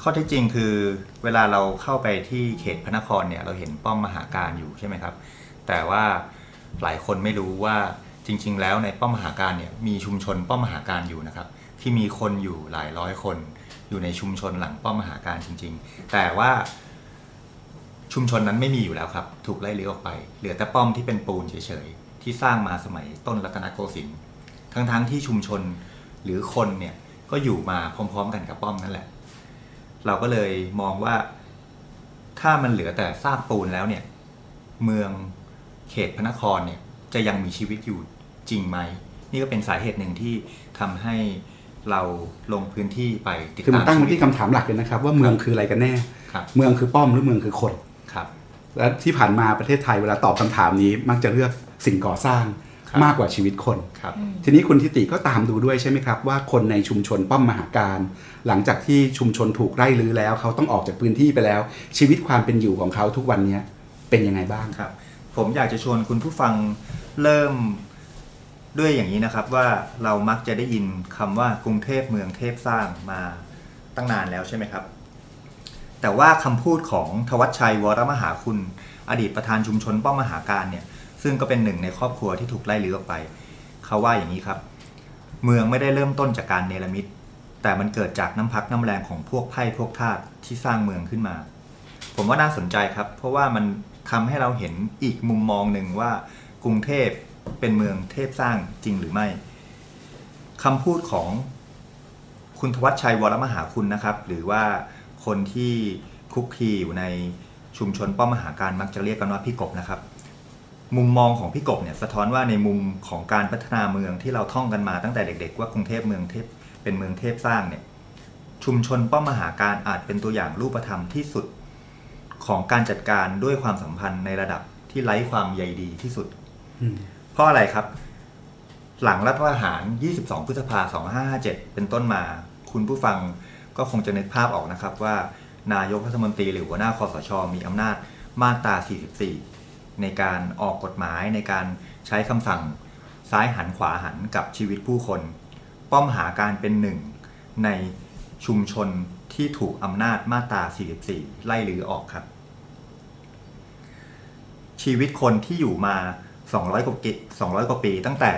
ข้อเท็จจริงคือเวลาเราเข้าไปที่เขตพระนครเนี่ยเราเห็นป้อมมหาการอยู่ใช่ไหมครับ แต่ว่าหลายคนไม่รู้ว่าจริง ๆ แล้วในป้อมมหาการเนี่ยมีชุมชนป้อมมหาการอยู่นะครับ ที่มีคนอยู่หลายร้อยคน อยู่ในชุมชนหลังป้อมมหาการจริง ๆ แต่ว่าชุมชนนั้นไม่มีอยู่แล้วครับ ถูกไล่เลี้ยออกไป เหลือแต่ป้อมที่เป็นปูนเฉยๆ ที่สร้างมาสมัยต้นรัตนโกสินทร์ทั้งๆที่ชุมชนหรือคนเนี่ยก็อยู่มาพร้อม ๆ กันกับป้อมนั่นแหละ เราก็เลยมองว่า ถ้ามันเหลือแต่ซากปูนแล้วเนี่ย เมืองเขตพระนครเนี่ยจะยังมีชีวิตอยู่จริงไหม นี่ก็เป็นสาเหตุหนึ่งที่ทำให้เราลงพื้นที่ไปติดคือมัตานมตั้งชีมาวิตที่คำถามหลักเลยนะครับ ว่าเมืองคืออะไรกันแน่ครับเมืองคือป้อมหรือเมืองคือคนครับ และที่ผ่านมาประเทศไทยเวลาตอบคำถามนี้มักจะเลือกสิ่งก่อสร้างครับ มากกว่าชีวิตคนครับทีนี้คุณทิติก็ตามดูด้วยใช่ไหมครับ ว่าคนในชุมชนป้อมมหาการ หลังจากที่ชุมชนถูกไล่ลื้อแล้ว เขาต้องออกจากพื้นที่ไปแล้ว ชีวิตความเป็นอยู่ของเขาทุกวันเนี้ยเป็นยังไงบ้างครับ ผมอยากจะชวนคุณผู้ฟังเริ่มด้วยอย่างนี้นะครับว่าเรามักจะได้ยินคำว่ากรุงเทพเมืองเทพสร้างมาตั้งนานแล้วใช่ไหมครับ แต่ว่าคำพูดของทวัชชัยวรมหาคุณ อดีตประธานชุมชนป้อมมหาการเนี่ย ซึ่งก็เป็นหนึ่งในครอบครัวที่ถูกไล่ลื้อออกไป เขาว่าอย่างนี้ครับ เมืองไม่ได้เริ่มต้นจากการเนรมิต แต่มันเกิดจากน้ำพักน้ำแรงของพวกไพ่พวกทาสที่สร้างเมืองขึ้นมา ผมว่าน่าสนใจครับ เพราะว่ามันทำให้เราเห็นอีกมุมมองหนึ่งว่ากรุงเทพเป็นเมืองเทพสร้างจริงหรือไม่คำพูดของคุณทวัชชัยวรมหาคุณนะครับ หรือว่าคนที่คุกคีอยู่ในชุมชนป้อมมหาการมักจะเรียกกันว่าพี่กบนะครับ มุมมองของพี่กบเนี่ยสะท้อนว่าในมุมของการพัฒนาเมืองที่เราท่องกันมาตั้งแต่เด็ก ๆ ว่ากรุงเทพเมืองเทพเป็นเมืองเทพสร้างเนี่ยชุมชนป้อมมหาการอาจเป็นตัวอย่างรูปธรรมที่สุดของการจัดการด้วยความสัมพันธ์ในระดับที่ไร้ความใยดีที่สุดเพราะอะไรครับ หลังรัฐประหาร 22 พฤษภาคม2557 เป็นต้นมา คุณผู้ฟังก็คงจะนึกภาพออกนะครับว่า นายกรัฐมนตรีหรือหัวหน้าคอสช มีอำนาจมาตรา 44 ในการออกกฎหมายในการใช้คำสั่งซ้ายหันขวาหันกับชีวิตผู้คน ป้อมหาการเป็นหนึ่งในชุมชนที่ถูกอำนาจมาตรา 44 ไล่ลือออกครับ ชีวิตคนที่อยู่มา 200 กว่ากิ200 กว่าปี ตั้งแต่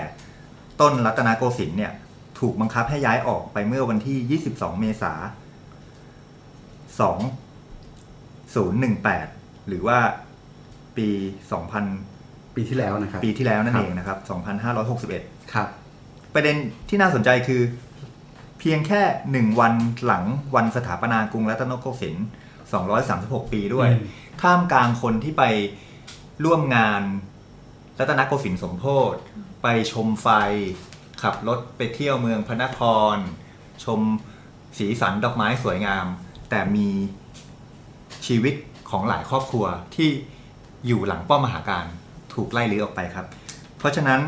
ต้นรัตนโกสินทร์เนี่ยถูกบังคับให้ย้ายออกไปเมื่อวันที่ 22 เมษายน2018 หรือว่า ปี 2000 ปีที่แล้วนะครับ ปีที่แล้วนั่นครับเองนะครับ 2561 ครับ ประเด็นที่น่าสนใจคือ เพียงแค่หนึ่งวันหลังวันสถาปนากรุงรัตนโกสินทร์ 236 ปีด้วยอืมท่ามกลางคนที่ไปร่วมงานรัตนโกสินทร์สมโพธไปชมไฟ ขับรถไปเที่ยวเมืองพระนคร ชมสีสันดอกไม้สวยงาม แต่มีชีวิตของหลายครอบครัวที่ อยู่หลังป้อมมหาการถูกไล่ลื้อออกไปครับ เพราะฉะนั้น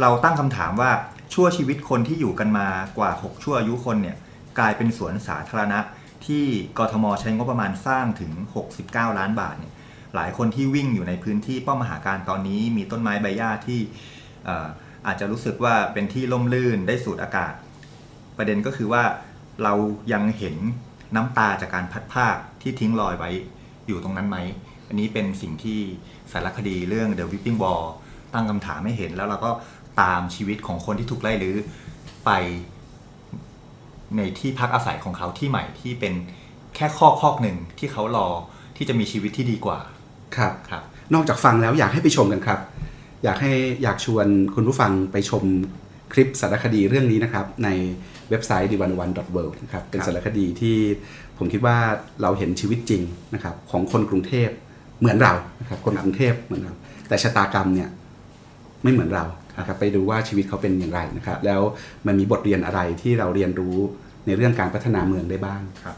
เราตั้งคำถามว่าชั่วชีวิตคนที่อยู่กันมากว่า 6 ชั่วอายุคนเนี่ยกลายเป็นสวนสาธารณะ ที่กทมใช้งบประมาณสร้างถึง 69 ล้านบาทเนี่ยหลายคนที่วิ่งอยู่ในพื้นที่ป้อมมหาการตอนนี้มีต้นไม้ใบหญ้าที่อาจจะรู้สึกว่าเป็นที่ล่มลื่นได้สูดอากาศ ประเด็นก็คือว่าเรายังเห็นน้ำตาจากการพัดภาคที่ทิ้งรอยไว้อยู่ตรงนั้นไหม อันนี้เป็นสิ่งที่สารคดีเรื่อง The Whipping Ball ตั้งคำถามให้เห็นแล้วเราก็ตามชีวิตของคนที่ถูกไล่ลื้อไปในที่พักอาศัยของเขาที่ใหม่ที่เป็นแค่ข้อข้อหนึ่งที่เขารอที่จะมีชีวิตที่ดีกว่า ครับครับ นอกจากฟังแล้วอยากให้ไปชมกันครับ อยากให้อยากชวนคุณผู้ฟังไปชมคลิปสารคดีเรื่องนี้นะครับ ในเว็บไซต์ d 1 1 w o r l d นะครับ เป็นครับสารคดีที่ผมคิดว่าเราเห็นชีวิตจริงนะครับของคนกรุงเทพ เหมือนเรานะครับคนกรุงเทพเหมือนเรา แต่ชะตากรรมเนี่ยไม่เหมือนเรานะครับไปดูว่าชีวิตเขาเป็นอย่างไรนะครับ แล้วมันมีบทเรียนอะไรที่เราเรียนรู้ในเรื่องการพัฒนาเมืองได้บ้างครับ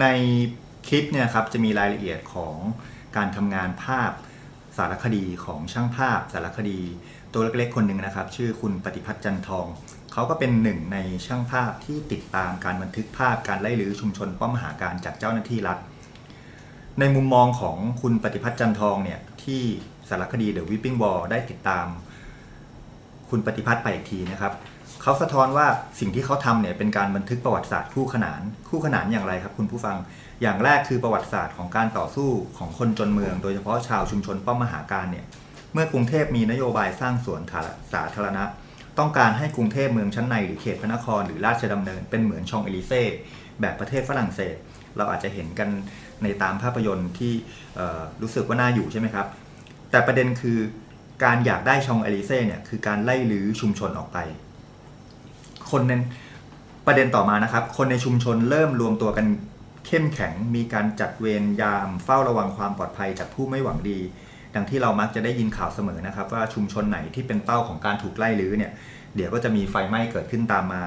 ในคลิปเนี่ยครับจะมีรายละเอียดของการทำงานภาพสารคดีของช่างภาพสารคดี ตัวเล็กๆคนหนึ่งนะครับ ชื่อคุณปฏิพัฒน์จันทองเขาก็เป็นหนึ่งในช่างภาพที่ติดตามการบันทึกภาพการไล่ลื้อชุมชนป้อมมหาการจากเจ้าหน้าที่รัฐ ในมุมมองของคุณปฏิพัฒน์จันทองเนี่ยที่สารคดี The Whipping Wall ได้ติดตาม คุณปฏิพัฒน์ไปอีกทีนะครับเขาสะท้อนว่าสิ่งที่เขาทำเนี่ยเป็นการบันทึกประวัติศาสตร์คู่ขนาน คู่ขนานอย่างไรครับ คุณผู้ฟังอย่างแรกคือประวัติศาสตร์ของการต่อสู้ของคนจนเมือง โดยเฉพาะชาวชุมชนป้อมมหาการเนี่ยเมื่อกรุงเทพมีนโยบายสร้างสวนสาธารณะ ต้องการให้กรุงเทพเมืองชั้นในหรือเขตพระนครหรือราชดำเนินเป็นเหมือนชองเอลิเซ่แบบประเทศฝรั่งเศส เราอาจจะเห็นกัน ในตามภาพยนตร์ที่รู้สึกว่าน่าอยู่ใช่ไหมครับ แต่ประเด็นคือการอยากได้ชองเอลิเซ่เนี่ยคือการไล่ลื้อชุมชนออกไป คนในประเด็นต่อมานะครับ คนในชุมชนเริ่มรวมตัวกันเข้มแข็งมีการจัดเวรยามเฝ้าระวังความปลอดภัยจากผู้ไม่หวังดี ดังที่เรามักจะได้ยินข่าวเสมอนะครับ ว่าชุมชนไหนที่เป็นเป้าของการถูกไล่ลื้อเนี่ยเดี๋ยวก็จะมีไฟไหม้เกิดขึ้นตามมา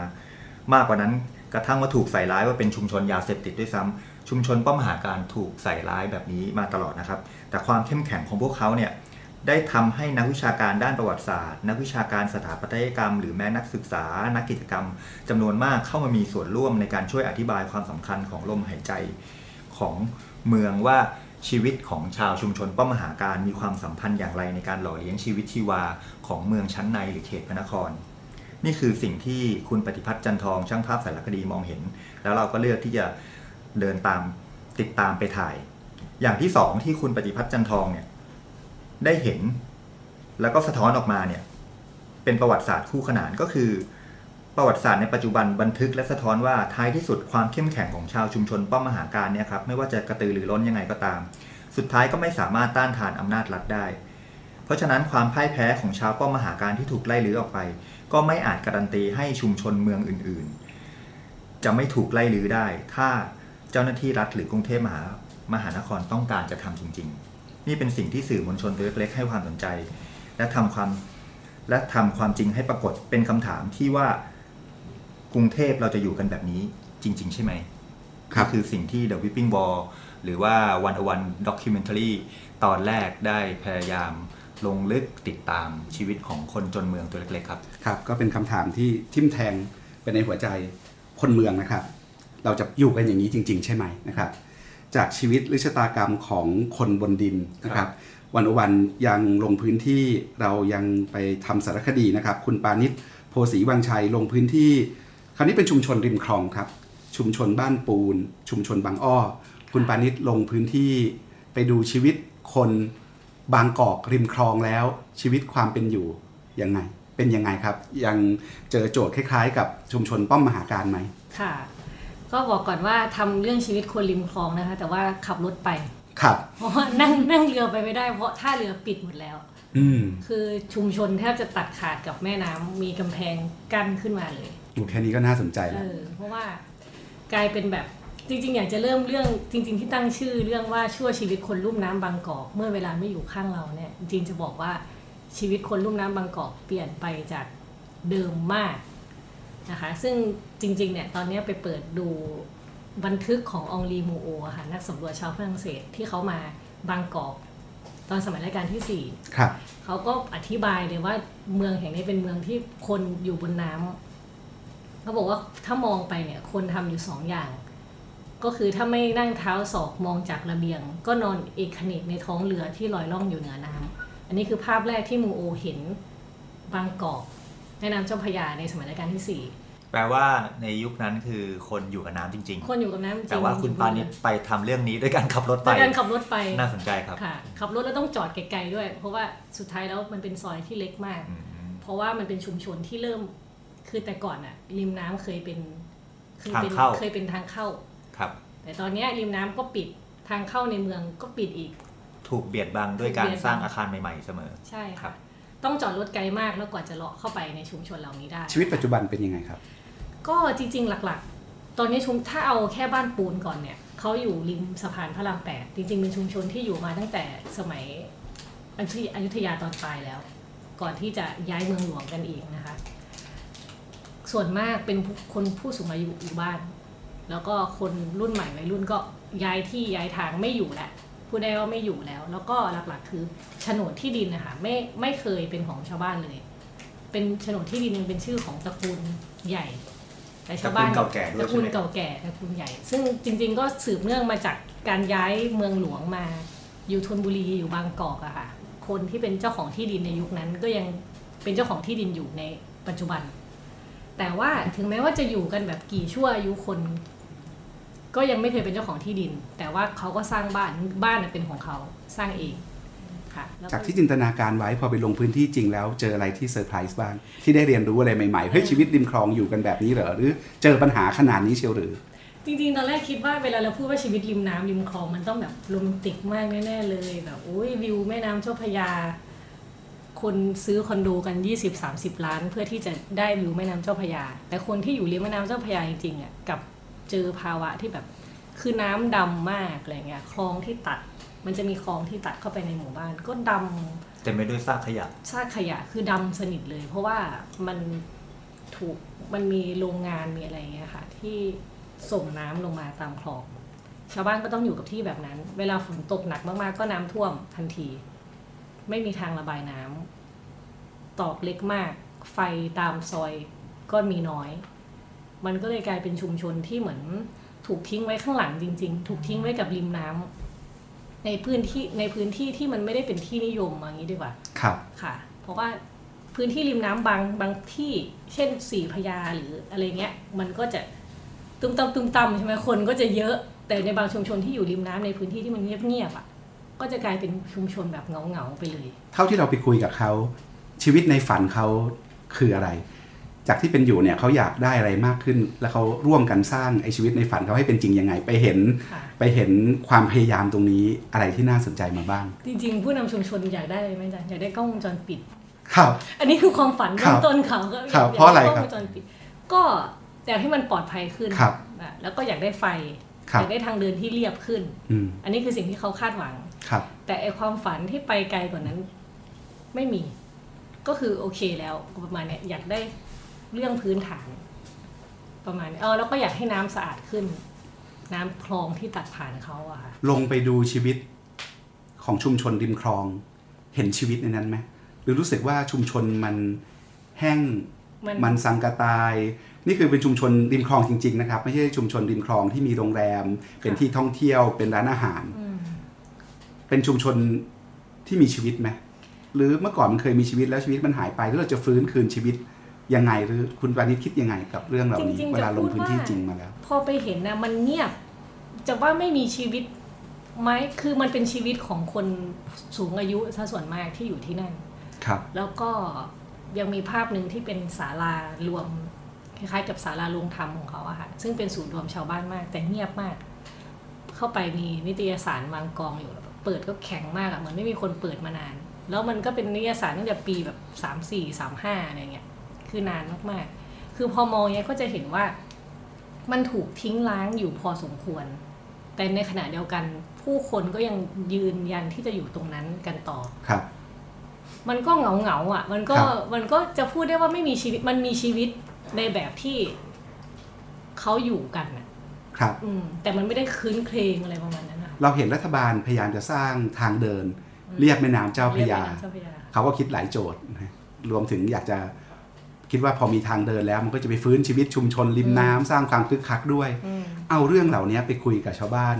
มากกว่านั้นกระทั่งว่าถูกใส่ร้ายว่าเป็นชุมชนยาเสพติดด้วยซ้ำ ชุมชนป้อมมหาการถูกใส่ร้ายแบบนี้มาตลอดนะครับ แต่ความเข้มแข็งของพวกเขาเนี่ยได้ทำให้นักวิชาการด้านประวัติศาสตร์ นักวิชาการสถาปัตยกรรม หรือแม้นักศึกษา นักกิจกรรมจำนวนมากเข้ามามีส่วนร่วมในการช่วยอธิบายความสำคัญของลมหายใจของเมืองว่าชีวิตของชาวชุมชนป้อมมหาการมีความสัมพันธ์อย่างไรในการหล่อเลี้ยงชีวิตชีวาของเมืองชั้นในหรือเขตพระนคร นี่คือสิ่งที่คุณปฏิพัฒน์จันทองช่างภาพสารคดีมองเห็น แล้วเราก็เลือกที่จะ เดินตามติดตามไปถ่าย อย่างที่สองที่คุณปฏิพัฒน์จันทองเนี่ย ได้เห็นแล้วก็สะท้อนออกมาเนี่ย เป็นประวัติศาสตร์คู่ขนานก็คือ ประวัติศาสตร์ในปัจจุบันบันทึกและสะท้อนว่าท้ายที่สุดความเข้มแข็งของชาวชุมชนป้อมมหาการเนี่ยครับไม่ว่าจะกระตือรือร้นยังไงก็ตาม สุดท้ายก็ไม่สามารถต้านทานอำนาจรัฐได้ เพราะฉะนั้นความพ่ายแพ้ของชาวป้อมมหาการที่ถูกไล่ลื้อออกไป ก็ไม่อาจการันตีให้ชุมชนเมืองอื่น ๆ จะไม่ถูกไล่ลื้อได้ ถ้า เจ้าหน้าที่รัฐหรือกรุงเทพมหามหานครต้องการจะทำจริง ๆ นี่เป็นสิ่งที่สื่อมวลชนตัวเล็กๆให้ความสนใจ และทำความและทำความจริงให้ปรากฏเป็นคำถามที่ว่ากรุงเทพเราจะอยู่กันแบบนี้จริง ๆ ใช่ไหมครับนี่คือสิ่งที่ The Whipping Ball หรือว่า One o One Documentary ตอนแรกได้พยายามลงลึกติดตามชีวิตของคนจนเมืองตัวเล็กๆครับ ครับ ก็เป็นคำถามที่ทิ่มแทงไปในหัวใจคนเมืองนะครับ เราจะอยู่กันอย่างนี้จริง ๆ ใช่ไหมนะครับ จากชีวิตหรือชะตากรรมของคนบนดินนะครับ วันอวันยังลงพื้นที่เรายังไปทำสารคดีนะครับ คุณปานิชโพสีวังชัยลงพื้นที่ คราวนี้เป็นชุมชนริมคลองครับ ชุมชนบ้านปูน ชุมชนบางอ้อ คุณปานิชลงพื้นที่ไปดูชีวิตคนบางกอกริมคลองแล้ว ชีวิตความเป็นอยู่ยังไง เป็นยังไงครับ ยังเจอโจทย์คล้าย ๆ กับชุมชนป้อมมหาการไหมค่ะ ก็บอกก่อนว่าทำเรื่องชีวิตคนริมคลองนะคะ แต่ว่าขับรถไปครับเพราะว่านั่งนั่งเรือไปไม่ได้เพราะท่าเรือปิดหมดแล้ว อืมคือชุมชนแทบจะตัดขาดกับแม่น้ำมีกำแพงกั้นขึ้นมาเลยดูแค่นี้ก็น่าสนใจเอแล้วอเพราะว่ากลายเป็นแบบจริงๆ อยากจะเริ่มเรื่องจริง ๆ ที่ตั้งชื่อเรื่องว่าชั่วชีวิตคนลุ่มน้ำบางกอก เมื่อเวลาไม่อยู่ข้างเราเนี่ยจริงๆจะบอกว่าชีวิตคนลุ่มน้ำบางกอกเปลี่ยนไปจากเดิมมาก นะคะ ซึ่งจริงๆเนี่ยตอนเนี้ยไปเปิดดูบันทึกขององลีมูโออะค่ะนักสำรวจชาวฝรั่งเศสที่เขามาบางกอกตอนสมัยรัชกาลที่สี่ครับเขาก็อธิบายเลยว่าเมืองแห่งนี้เป็นเมืองที่คนอยู่บนน้ำเขาบอกว่าถ้ามองไปเนี่ยคนทำอยู่สองอย่าง ก็คือถ้าไม่นั่งเท้าศอกมองจากระเบียง ก็นอนเอกขเนกในท้องเรือที่ลอยล่องอยู่เหนือน้ำอันนี้คือภาพแรกที่มูโอเห็นบางกอกแม่น้ำเจ้าพระยาในสมัยรัชกาลที่สี่ แปลว่าในยุคนั้นคือคนอยู่กับน้ำจริงคนอยู่กับน้ำจริงๆแต่ว่าคุณปานิชไปทำเรื่องนี้ด้วยการขับรถไปโดยการขับรถไปน่าสนใจครับค่ะขับรถแล้วต้องจอดไกลๆด้วย เพราะว่าสุดท้ายแล้วมันเป็นซอยที่เล็กมากอืมเพราะว่ามันเป็นชุมชนที่เริ่มคือแต่ก่อนอะริมน้ำเคยเป็นเคยเป็นทางเข้าเคยเป็นทางเข้าครับ แต่ตอนเนี้ยริมน้ำก็ปิดทางเข้าในเมืองก็ปิดอีก ถูกเบียดบังด้วยการถูกเบียดบังสร้างอาคารใหม่ๆเสมอ ใช่ครัค่ะบต้องจอดรถไกลมากแล้วกว่าจะเลาะเข้าไปในชุมชนเหล่านี้ได้ ชีวิตปัจจุบันเป็นยังไงครับ ก็จริง ๆ หลักๆ ตอนนี้ชุมถ้าเอาแค่บ้านปูนก่อนเนี่ยเขาอยู่ริมสะพานพระรามแปดจริง ๆ เป็นชุมชนที่อยู่มาตั้งแต่สมัยอยุธยาอยุธยาตอนปลายแล้ว ก่อนที่จะย้ายเมืองหลวงกันเองนะคะ ส่วนมากเป็นคนผู้สูงอายุอยู่บ้าน แล้วก็คนรุ่นใหม่วัยรุ่นก็ย้ายที่ย้ายทางไม่อยู่แล้วพูดได้ว่าไม่อยู่แล้ว แล้วก็หลักๆ คือโฉนดที่ดินนะคะไม่ไม่เคยเป็นของชาวบ้านเลย เป็นโฉนดที่ดินเป็นชื่อของตระกูลใหญ่ แต่ชาวบ้านตระกูลเก่าแก่ด้วยตระกูลใช่ไหมเก่าแก่ตระกูลใหญ่ ซึ่งจริง ๆ ก็สืบเนื่องมาจากการย้ายเมืองหลวงมา อยู่ธนบุรีอยู่บางกอกอะค่ะ คนที่เป็นเจ้าของที่ดินในยุคนั้นก็ยังเป็นเจ้าของที่ดินอยู่ในปัจจุบัน แต่ว่าถึงแม้ว่าจะอยู่กันแบบกี่ชั่วอายุคน ก็ยังไม่เคยเป็นเจ้าของที่ดิน แต่ว่าเขาก็สร้างบ้านบ้านน่ะเป็นของเขาสร้างเอง ค่ะแล้วก็จากที่จินตนาการไว้พอไปลงพื้นที่จริงแล้วเจออะไรที่เซอร์ไพรส์บ้าง ที่ได้เรียนรู้อะไรใหม่ๆเฮ้ยชีวิตริมคลองอยู่กันแบบนี้เหรอหรือเจอปัญหาขนาดนี้เชียวหรือ จริงๆ ตอนแรกคิดว่าเวลาเราพูดว่าชีวิตริมน้ำริมคลองมันต้องแบบโรแมนติกมากแน่ๆเลยแบบโอ้ยวิวแม่น้ำเจ้าพระยา คนซื้อคอนโดกัน 20-30 ล้าน เพื่อที่จะได้วิวแม่น้ำเจ้าพระยา แต่คนที่อยู่ริมแม่น้ำเจ้าพระยาจริงๆอะกับเจอภาวะที่แบบคือน้ำดำมากอะไรเงี้ยคลองที่ตัด มันจะมีคลองที่ตัดเข้าไปในหมู่บ้าน ก็ดำเต็มไปด้วยซากขยะซากขยะคือดำสนิทเลย เพราะว่ามันถูกมันมีโรงงานมีอะไรอย่างเงี้ยค่ะ ที่ส่งน้ำลงมาตามคลอง ชาวบ้านก็ต้องอยู่กับที่แบบนั้น เวลาฝนตกหนักมาก ๆ ก็น้ำท่วมทันที ไม่มีทางระบายน้ำตอกเล็กมาก ไฟตามซอยก็มีน้อย มันก็เลยกลายเป็นชุมชนที่เหมือนถูกทิ้งไว้ข้างหลังจริง ๆ ถูกทิ้งไว้กับริมน้ำ ในพื้นที่ในพื้นที่ที่มันไม่ได้เป็นที่นิยมอย่างนี้ดีกว่า ครับ ค่ะ เพราะว่าพื้นที่ริมน้ำบางบางที่ เช่นสี่พระยาหรืออะไรเงี้ย มันก็จะตุ้มตามตุ้มตามใช่ไหมคนก็จะเยอะ แต่ในบางชุมชนที่อยู่ริมน้ำในพื้นที่ที่มันเงียบๆอะ ก็จะกลายเป็นชุมชนแบบเหงาๆไปเลย เท่าที่เราไปคุยกับเขาชีวิตในฝันเขาคืออะไร จากที่เป็นอยู่เนี่ยเขาอยากได้อะไรมากขึ้น แล้วเขาร่วมกันสร้างไอชีวิตในฝันเขาให้เป็นจริงยังไง ไปเห็นค่ะไปเห็นความพยายามตรงนี้อะไรที่น่าสนใจมาบ้าง จริง ๆ ผู้นำชุมชนอยากได้อะไรไหมจ๊ะอยากได้กล้องวงจรปิดครับอันนี้คือความฝันครัเบื้บองต้นเขาก็ครับยกเพราะอะไรด้กล้องครับวงจรปิด ก็อยากให้มันปลอดภัยขึ้นครับอะแล้วก็อยากได้ไฟครับอยากได้ทางเดินที่เรียบขึ้นอืมอันนี้คือสิ่งที่เขาคาดหวังครับ แต่ไอความฝันที่ไปไกลกว่านั้นไม่มี ก็คือโอเคแล้วประมาณเนี้ยอยากได้ เรื่องพื้นฐาน ประมาณนี้เออแล้วก็อยากให้น้ำสะอาดขึ้น น้ำคลองที่ตัดผ่านเขาอะค่ะลงไปดูชีวิตของชุมชนริมคลอง เห็นชีวิตในนั้นไหมหรือรู้สึกว่าชุมชนมันแห้งมันมันสังกะตาย นี่คือเป็นชุมชนริมคลองจริง ๆ นะครับ ไม่ใช่ชุมชนริมคลองที่มีโรงแรม เป็นที่ท่องเที่ยวเป็นร้านอาหารอืมเป็นชุมชนที่มีชีวิตไหมหรือเมื่อก่อนมันเคยมีชีวิตแล้วชีวิตมันหายไปแล้วเราจะฟื้นคืนชีวิต ยังไงหรือคุณปานิชคิดยังไงกับเรื่องเหล่านี้จริงๆเวลาจะลงพูดพื้นที่ว่าจริงมาแล้ว พอไปเห็นนะมันเงียบ จะว่าไม่มีชีวิตไหมคือมันเป็นชีวิตของคนสูงอายุซะส่วนมากที่อยู่ที่นั่น ครับ แล้วก็ยังมีภาพหนึ่งที่เป็นศาลารวมคล้ายๆกับศาลารวมธรรมของเขาอะค่ะซึ่งเป็นศูนย์รวมชาวบ้านมาก แต่เงียบมาก เข้าไปมีนิตยสารวางกองอยู่แล้วเปิดก็แข็งมากอะเหมือนไม่มีคนเปิดมานาน แล้วมันก็เป็นนิตยสารตั้งแต่ปีแบบสามสี่สามห้าอะไรเงี้ย คือนานมากๆ คือพอมองเนี้ยก็จะเห็นว่ามันถูกทิ้งล้างอยู่พอสมควร แต่ในขณะเดียวกันผู้คนก็ยังยืนยันที่จะอยู่ตรงนั้นกันต่อครับ มันก็เหงาเหงาๆอะ มันก็ครับมันก็จะพูดได้ว่าไม่มีชีวิตมันมีชีวิตในแบบที่เขาอยู่กันอะ ครับ อืมแต่มันไม่ได้คืนเครงอะไรประมาณนั้นอะเราเห็นรัฐบาลพยายามจะสร้างทางเดิน เรียบแม่น้ำเจ้าพระยาเรีกแม่น้ำเจ้าพระยาเขาก็คิดหลายโจทย์นะรวมถึงอยากจะ คิดว่าพอมีทางเดินแล้วมันก็จะไปฟื้นชีวิตชุมชนริมน้ำสร้างความคึกคักด้วยอืมเอาเรื่องเหล่านี้ไปคุยกับชาวบ้าน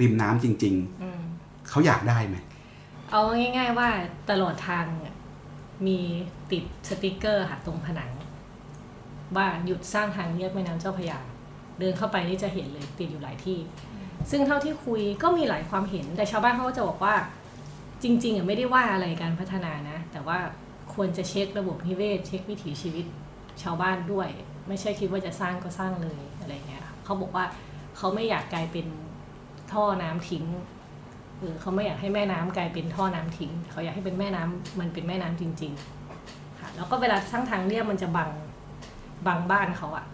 ริมน้ำจริงอืมๆเขาอยากได้ไหม เอาง่าย ๆ ว่าตลอดทางอะมีติดสติกเกอร์ค่ะตรงผนัง ว่าหยุดสร้างทางเรียบแม่น้ำเจ้าพระยา เดินเข้าไปนี่จะเห็นเลยติดอยู่หลายที่ ซึ่งเท่าที่คุยก็มีหลายความเห็นแต่ชาวบ้านเขาก็จะบอกว่า จริง ๆอะไม่ได้ว่าอะไรการพัฒนานะ แต่ว่า ควรจะเช็คระบบนิเวศ เช็ควิถีชีวิตชาวบ้านด้วย ไม่ใช่คิดว่าจะสร้างก็สร้างเลยอะไรเงี้ยเขาบอกว่าเขาไม่อยากกลายเป็นท่อน้ำทิ้งเออเขาไม่อยากให้แม่น้ำกลายเป็นท่อน้ำทิ้ง เขาอยากให้เป็นแม่น้ำมันเป็นแม่น้ำจริง ๆ ค่ะ แล้วก็เวลาสร้างทางเรียบมันจะบังบังบ้านเขาอะ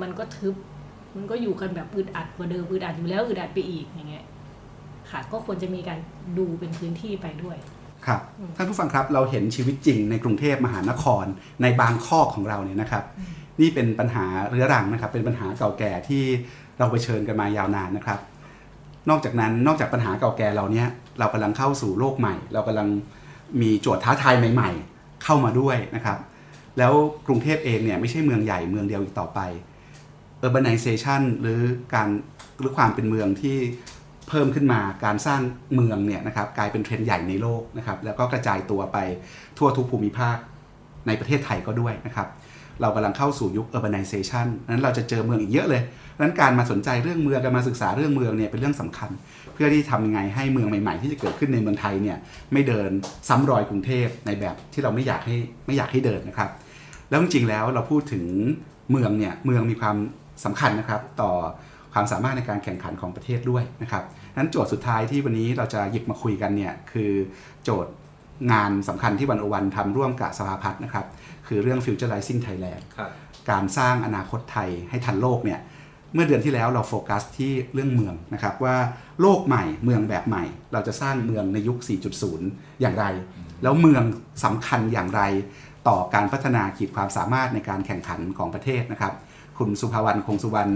มันก็ทึบ มันก็อยู่กันแบบอึดอัดกว่าเดิมอึดอัดอยู่แล้วอึดอัดไปอีกอย่างเงี้ย ค่ะ ก็ควรจะมีการดูเป็นพื้นที่ไปด้วย ครับท่านผู้ฟังครับเราเห็นชีวิตจริงในกรุงเทพมหานครในบางข้อของเราเนี่ยนะครับ นี่เป็นปัญหาเรื้อรังนะครับ เป็นปัญหาเก่าแก่ที่เราไปเชิญกันมายาวนานนะครับ นอกจากนั้นนอกจากปัญหาเก่าแก่เราเนี้ยเรากำลังเข้าสู่โลกใหม่ เรากำลังมีโจทย์ท้าทายใหม่ ๆ เข้ามาด้วยนะครับ แล้วกรุงเทพเองเนี่ยไม่ใช่เมืองใหญ่เมืองเดียวอีกต่อไป urbanization หรือการหรือความเป็นเมืองที่ เพิ่มขึ้นมาการสร้างเมืองเนี่ยนะครับกลายเป็นเทรนด์ใหญ่ในโลกนะครับแล้วก็กระจายตัวไปทั่วทุกภูมิภาคในประเทศไทยก็ด้วยนะครับเรากำลังเข้าสู่ยุค urbanization นั้นเราจะเจอเมืองอีกเยอะเลยนั้นการมาสนใจเรื่องเมืองการมาศึกษาเรื่องเมืองเนี่ยเป็นเรื่องสำคัญ เพื่อที่ทำยังไงให้เมืองใหม่ๆ ที่จะเกิดขึ้นในเมืองไทยเนี่ยไม่เดินซ้ำรอยกรุงเทพในแบบที่เราไม่อยากให้ไม่อยากให้เดินนะครับ แล้วจริงๆแล้วเราพูดถึงเมืองเนี่ยเมืองมีความสำคัญนะครับ ต่อความสามารถในการแข่งขันของประเทศด้วยนะครับ นั้นโจทย์สุดท้ายที่วันนี้เราจะหยิบมาคุยกันเนี่ยคือโจทย์งานสำคัญที่วันโอวันทำร่วมกับสภาพัฒน์นะครับ คือเรื่อง Futurizing Thailand ครับการสร้างอนาคตไทยให้ทันโลกเนี่ยเมื่อเดือนที่แล้วเราโฟกัสที่เรื่องเมืองนะครับว่าโลกใหม่เมืองแบบใหม่ เราจะสร้างเมืองในยุค 4.0 อย่างไร แล้วเมืองสำคัญอย่างไร ต่อการพัฒนาขีดความสามารถในการแข่งขันของประเทศนะครับ คุณสุภาวรรณคงสุวรรณ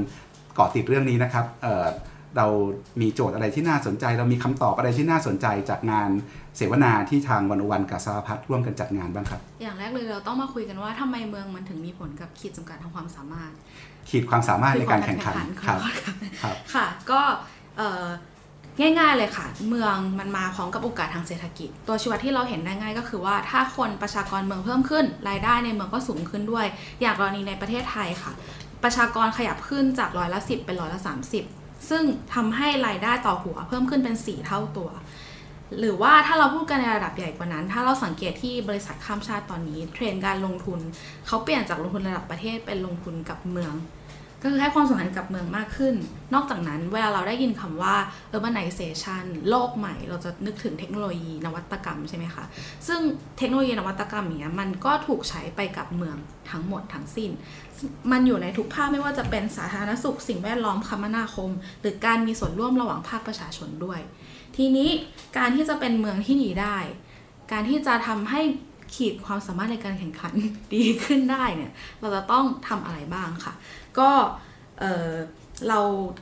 เกาะติดเรื่องนี้นะครับ เอ่อเรามีโจทย์อะไรที่น่าสนใจ เรามีคำตอบอะไรที่น่าสนใจจากงานเสวนาที่ทางวันวันกับสหพัฒน์ร่วมกันจัดงานบ้างครับ อย่างแรกเลยเราต้องมาคุยกันว่าทำไมเมืองมันถึงมีผลกับขีดจำกัดทางความสามารถ ขีดความสามารถในการแข่งขันคือครับวามแข่งขันครับค่ะก็เอ่อง่ายๆเลยค่ะ เมืองมันมาพร้อมกับโอกาสทางเศรษฐกิจ ตัวชี้วัดที่เราเห็นได้ง่ายก็คือว่า ถ้าคนประชากรเมืองเพิ่มขึ้น รายได้ในเมืองก็สูงขึ้นด้วย อย่างกรณีในประเทศไทยค่ะ ประชากรขยับขึ้นจากร้อยละสิบเป็นร้อยละสามสิบ ซึ่งทำให้รายได้ต่อหัวเพิ่มขึ้นเป็นสี่เท่าตัว หรือว่าถ้าเราพูดกันในระดับใหญ่กว่านั้น ถ้าเราสังเกตที่บริษัทข้ามชาติตอนนี้ เทรนด์การลงทุน เขาเปลี่ยนจากลงทุนระดับประเทศเป็นลงทุนกับเมือง ก็คือให้ความสำคัญกับเมืองมากขึ้น นอกจากนั้นเวลาเราได้ยินคำว่า urbanization โลกใหม่ เราจะนึกถึงเทคโนโลยีนวัตกรรมใช่ไหมคะ ซึ่งเทคโนโลยีนวัตกรรมเนี้ยมันก็ถูกใช้ไปกับเมืองทั้งหมดทั้งสิ้น มันอยู่ในทุกภาคไม่ว่าจะเป็นสาธารณสุข สิ่งแวดล้อมคมนาคม หรือการมีส่วนร่วมระหว่างภาคประชาชนด้วย ทีนี้การที่จะเป็นเมืองที่ดีได้ การที่จะทำให้ขีดความสามารถในการแข่งขันดีขึ้นได้เนี่ย เราจะต้องทำอะไรบ้างค่ะ ก็เรา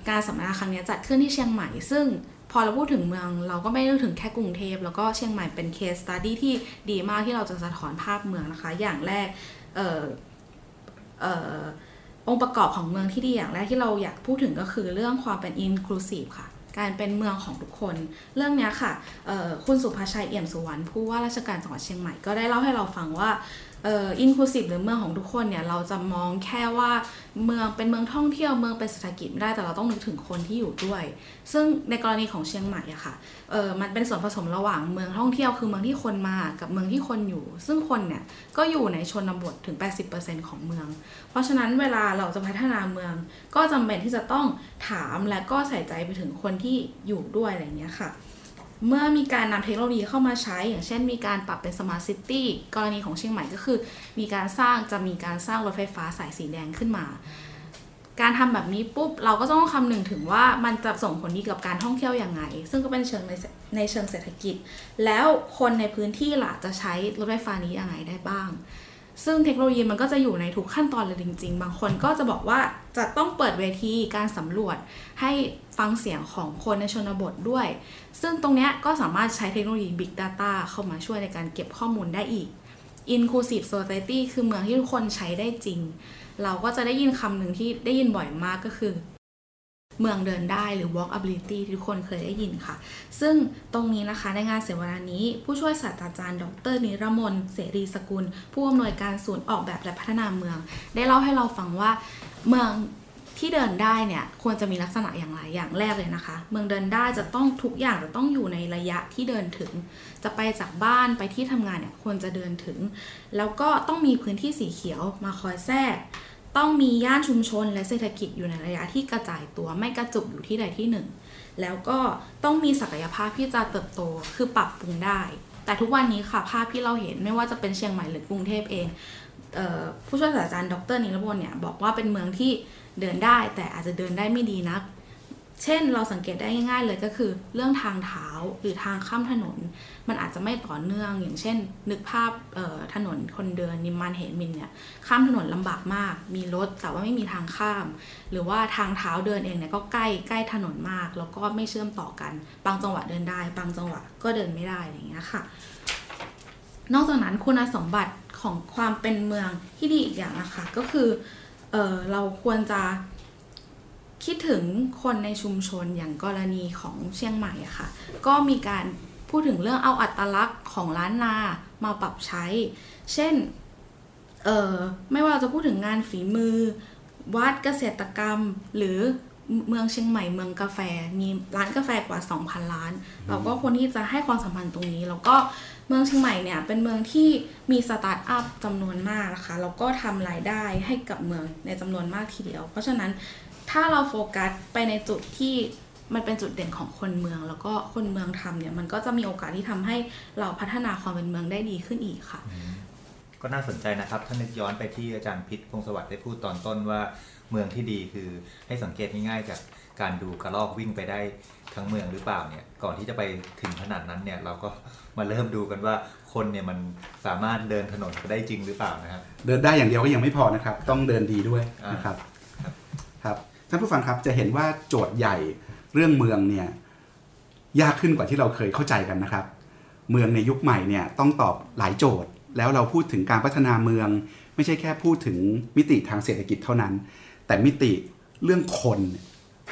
การสัมมนาครั้งนี้จัดขึ้นที่เชียงใหม่ ซึ่งพอเราพูดถึงเมืองเราก็ไม่ได้ถึงแค่กรุงเทพแล้วก็เชียงใหม่เป็นเคสตัดดี้ที่ดีมากที่เราจะสะท้อนภาพเมืองนะคะ อย่างแรกออองค์ประกอบของเมืองที่ดีอย่างแรกที่เราอยากพูดถึงก็คือเรื่องความเป็น inclusive ค่ะ การเป็นเมืองของทุกคน เรื่องนี้ค่ะคุณสุภาชัยเอี่ยมสุวรรณผู้ว่าราชการจังหวัดเชียงใหม่ก็ได้เล่าให้เราฟังว่า เอ่อ inclusive หรือเมืองของทุกคนเนี่ยเราจะมองแค่ว่าเมืองเป็นเมืองท่องเที่ยวเมืองเป็นเศรษฐกิจไม่ได้แต่เราต้องนึกถึงคนที่อยู่ด้วย ซึ่งในกรณีของเชียงใหม่อะค่ะเออมันเป็นส่วนผสมระหว่างเมืองท่องเที่ยวคือเมืองที่คนมากับเมืองที่คนอยู่ ซึ่งคนเนี่ยก็อยู่ในชนบทถึง 80%ของเมือง เพราะฉะนั้นเวลาเราจะพัฒนาเมือง ก็จำเป็นที่จะต้องถามและก็ใส่ใจไปถึงคนที่อยู่ด้วยอะไรอย่างเงี้ยค่ะ เมื่อมีการนำเทคโนโลยีเข้ามาใช้ อย่างเช่นมีการปรับเป็นสมาร์ทซิตี้กรณีของเชียงใหม่ก็คือ มีการสร้างจะมีการสร้างรถไฟฟ้าสายสีแดงขึ้นมา การทำแบบนี้ปุ๊บ เราก็ต้องคำนึงถึงว่ามันจะส่งผลดีกับการท่องเที่ยวอย่างไง ซึ่งก็เป็นเชิงในในเชิงเศรษฐกิจ แล้วคนในพื้นที่ล่ะจะใช้รถไฟฟ้านี้อยังไงได้บ้าง ซึ่งเทคโนโลยีมันก็จะอยู่ในทุกขั้นตอนเลยจริง ๆ บางคนก็จะบอกว่าจะต้องเปิดเวทีการสำรวจให้ฟังเสียงของคนในชนบทด้วย ซึ่งตรงนี้ก็สามารถใช้เทคโนโลยี Big Data เข้ามาช่วยในการเก็บข้อมูลได้อีก Inclusive Society คือเมืองที่ทุกคนใช้ได้จริง เราก็จะได้ยินคำหนึ่งที่ได้ยินบ่อยมากก็คือ เมืองเดินได้หรือ walkability ที่ทุกคนเคยได้ยินค่ะ ซึ่งตรงนี้นะคะในงานเสวนานี้ ผู้ช่วยศาสตราจารย์ ดร นิรมนเสรีสกุล ผู้อำนวยการศูนย์ออกแบบและพัฒนาเมือง ได้เล่าให้เราฟังว่าเมืองที่เดินได้เนี่ยควรจะมีลักษณะอย่างไรอย่างแรกเลยนะคะ เมืองเดินได้จะต้องทุกอย่างจะต้องอยู่ในระยะที่เดินถึง จะไปจากบ้านไปที่ทำงานเนี่ยควรจะเดินถึง แล้วก็ต้องมีพื้นที่สีเขียวมาคอยแทรก ต้องมีย่านชุมชนและเศรษฐกิจอยู่ในระยะที่กระจายตัวไม่กระจุกอยู่ที่ใดที่หนึ่ง แล้วก็ต้องมีศักยภาพที่จะเติบโตคือปรับปรุงได้ แต่ทุกวันนี้ค่ะภาพที่เราเห็นไม่ว่าจะเป็นเชียงใหม่หรือกรุงเทพเองออผู้ช่วยศาสตราจารย์ดรนิรบลเนี่ยบอกว่าเป็นเมืองที่เดินได้แต่อาจจะเดินได้ไม่ดีนัก เช่นเราสังเกตได้ง่ายๆเลยก็คือ เรื่องทางเท้าหรือทางข้ามถนน มันอาจจะไม่ต่อเนื่อง อย่างเช่น นึกภาพถนนคนเดินนิมมานเหมินเนี่ยข้ามถนนลำบากมาก มีรถแต่ว่าไม่มีทางข้าม หรือว่าทางเท้าเดินเองเนี่ยก็ใกล้ใกล้ถนนมาก แล้วก็ไม่เชื่อมต่อกัน บางจังหวะเดินได้ บางจังหวะก็เดินไม่ได้อะไรอย่างเงี้ยค่ะ นอกจากนั้นคุณสมบัติของความเป็นเมืองที่ดีอีกอย่างนะคะก็คือเออเราควรจะ คิดถึงคนในชุมชนอย่างกรณีของเชียงใหม่อะค่ะ ก็มีการพูดถึงเรื่องเอาอัตลักษณ์ของล้านนามาปรับใช้ เช่น เออไม่ว่าเราจะพูดถึงงานฝีมือ วัดเกษตรกรรม หรือเมืองเชียงใหม่เมืองกาแฟ มีร้านกาแฟกว่า 2,000ล้าน เราก็ควรที่จะให้ความสำคัญตรงนี้ แล้วก็เมืองเชียงใหม่เนี่ยเป็นเมืองที่มีสตาร์ทอัพจำนวนมากนะคะ แล้วก็ทำรายได้ให้กับเมืองในจำนวนมากทีเดียว เพราะฉะนั้น ถ้าเราโฟกัสไปในจุดที่มันเป็นจุดเด่นของคนเมือง แล้วก็คนเมืองทำเนี่ยมันก็จะมีโอกาสที่ทำให้เราพัฒนาความเป็นเมืองได้ดีขึ้นอีกค่ะ ก็น่าสนใจนะครับ ถ้านึกย้อนไปที่อาจารย์พิษพงศวัสดิ์ได้พูดตอนต้นว่าเมืองที่ดีคือให้สังเกตง่ายๆจากการดูกระรอกวิ่งไปได้ทั้งเมืองหรือเปล่าเนี่ยก่อนที่จะไปถึงขนาดนั้นเนี่ยเราก็มาเริ่มดูกันว่าคนเนี่ยมันสามารถเดินถนนไปได้จริงหรือเปล่านะครับเดินได้อย่างเดียวก็ยังไม่พอนะครับ ต้องเดินดีด้วยอ่านนะครับครับครับ ท่านผู้ฟังครับจะเห็นว่าโจทย์ใหญ่เรื่องเมืองเนี่ยยากขึ้นกว่าที่เราเคยเข้าใจกันนะครับ เมืองในยุคใหม่เนี่ยต้องตอบหลายโจทย์ แล้วเราพูดถึงการพัฒนาเมือง ไม่ใช่แค่พูดถึงมิติทางเศรษฐกิจเท่านั้น แต่มิติเรื่องคน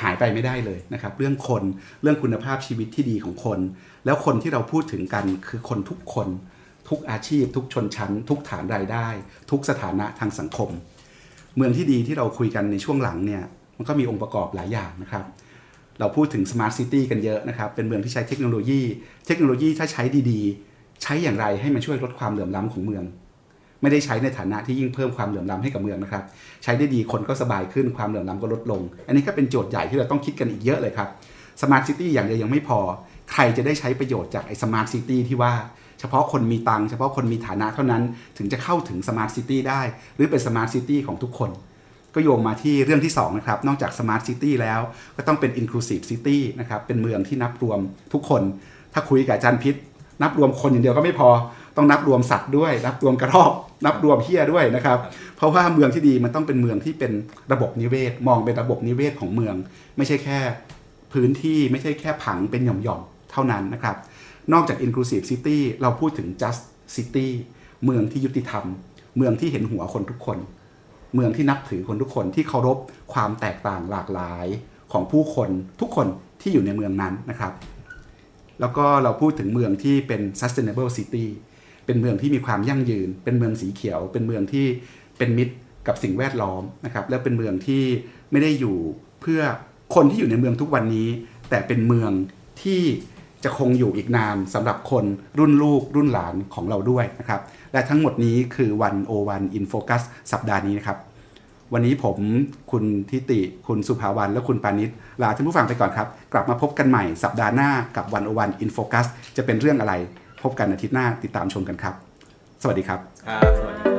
หายไปไม่ได้เลยนะครับ เรื่องคนเรื่องคุณภาพชีวิตที่ดีของคน แล้วคนที่เราพูดถึงกันคือคนทุกคน ทุกอาชีพ ทุกชนชั้น ทุกฐานรายได้ ทุกสถานะทางสังคม เมืองที่ดีที่เราคุยกันในช่วงหลังเนี่ย มันก็มีองค์ประกอบหลายอย่างนะครับ เราพูดถึง smart city กันเยอะนะครับ เป็นเมืองที่ใช้เทคโนโลยี เทคโนโลยีถ้าใช้ดีๆ ใช้อย่างไรให้มันช่วยลดความเหลื่อมล้ำของเมือง ไม่ได้ใช้ในฐานะที่ยิ่งเพิ่มความเหลื่อมล้ำให้กับเมืองนะครับ ใช้ได้ดีคนก็สบายขึ้นความเหลื่อมล้ำก็ลดลง อันนี้ก็เป็นโจทย์ใหญ่ที่เราต้องคิดกันอีกเยอะเลยครับ smart city อย่างเดียวยังไม่พอ ใครจะได้ใช้ประโยชน์จากไอ้ smart city ที่ว่าเฉพาะคนมีตังค์เฉพาะคนมีฐานะเท่านั้นถึงจะเข้าถึง smart city ได้ หรือเป็น smart city ของทุกคน ก็โยงมาที่เรื่องที่2นะครับ นอกจาก Smart City แล้วก็ต้องเป็น Inclusive City นะครับ เป็นเมืองที่นับรวมทุกคน ถ้าคุยกับอาจารย์พิษ นับรวมคนอย่างเดียวก็ไม่พอ ต้องนับรวมสัตว์ด้วย นับรวมกระรอก นับรวมเฮียด้วยนะครับ เพราะว่าเมืองที่ดีมันต้องเป็นเมืองที่เป็นระบบนิเวศ มองเป็นระบบนิเวศของเมือง ไม่ใช่แค่พื้นที่ไม่ใช่แค่ผังเป็นหย่อมๆเท่านั้นนะครับ นอกจาก Inclusive City เราพูดถึง Just City เมืองที่ยุติธรรม เมืองที่เห็นหัวคนทุกคน เมืองที่นับถือคนทุกคนที่เคารพความแตกต่างหลากหลายของผู้คนทุกคนที่อยู่ในเมืองนั้นนะครับ แล้วก็เราพูดถึงเมืองที่เป็น sustainable city เป็นเมืองที่มีความยั่งยืน เป็นเมืองสีเขียว เป็นเมืองที่เป็นมิตรกับสิ่งแวดล้อมนะครับ และเป็นเมืองที่ไม่ได้อยู่เพื่อคนที่อยู่ในเมืองทุกวันนี้ แต่เป็นเมืองที่จะคงอยู่อีกนานสำหรับคนรุ่นลูกรุ่นหลานของเราด้วยนะครับ และทั้งหมดนี้คือ One O One In Focus สัปดาห์นี้นะครับ วันนี้ผมคุณทิติ คุณสุภาวันและคุณปานิชลาท่านผู้ฟังไปก่อนครับ กลับมาพบกันใหม่สัปดาห์หน้ากับ One O One In Focus จะเป็นเรื่องอะไร พบกันอาทิตย์หน้าติดตามชมกันครับ สวัสดีครับครับสวัสดี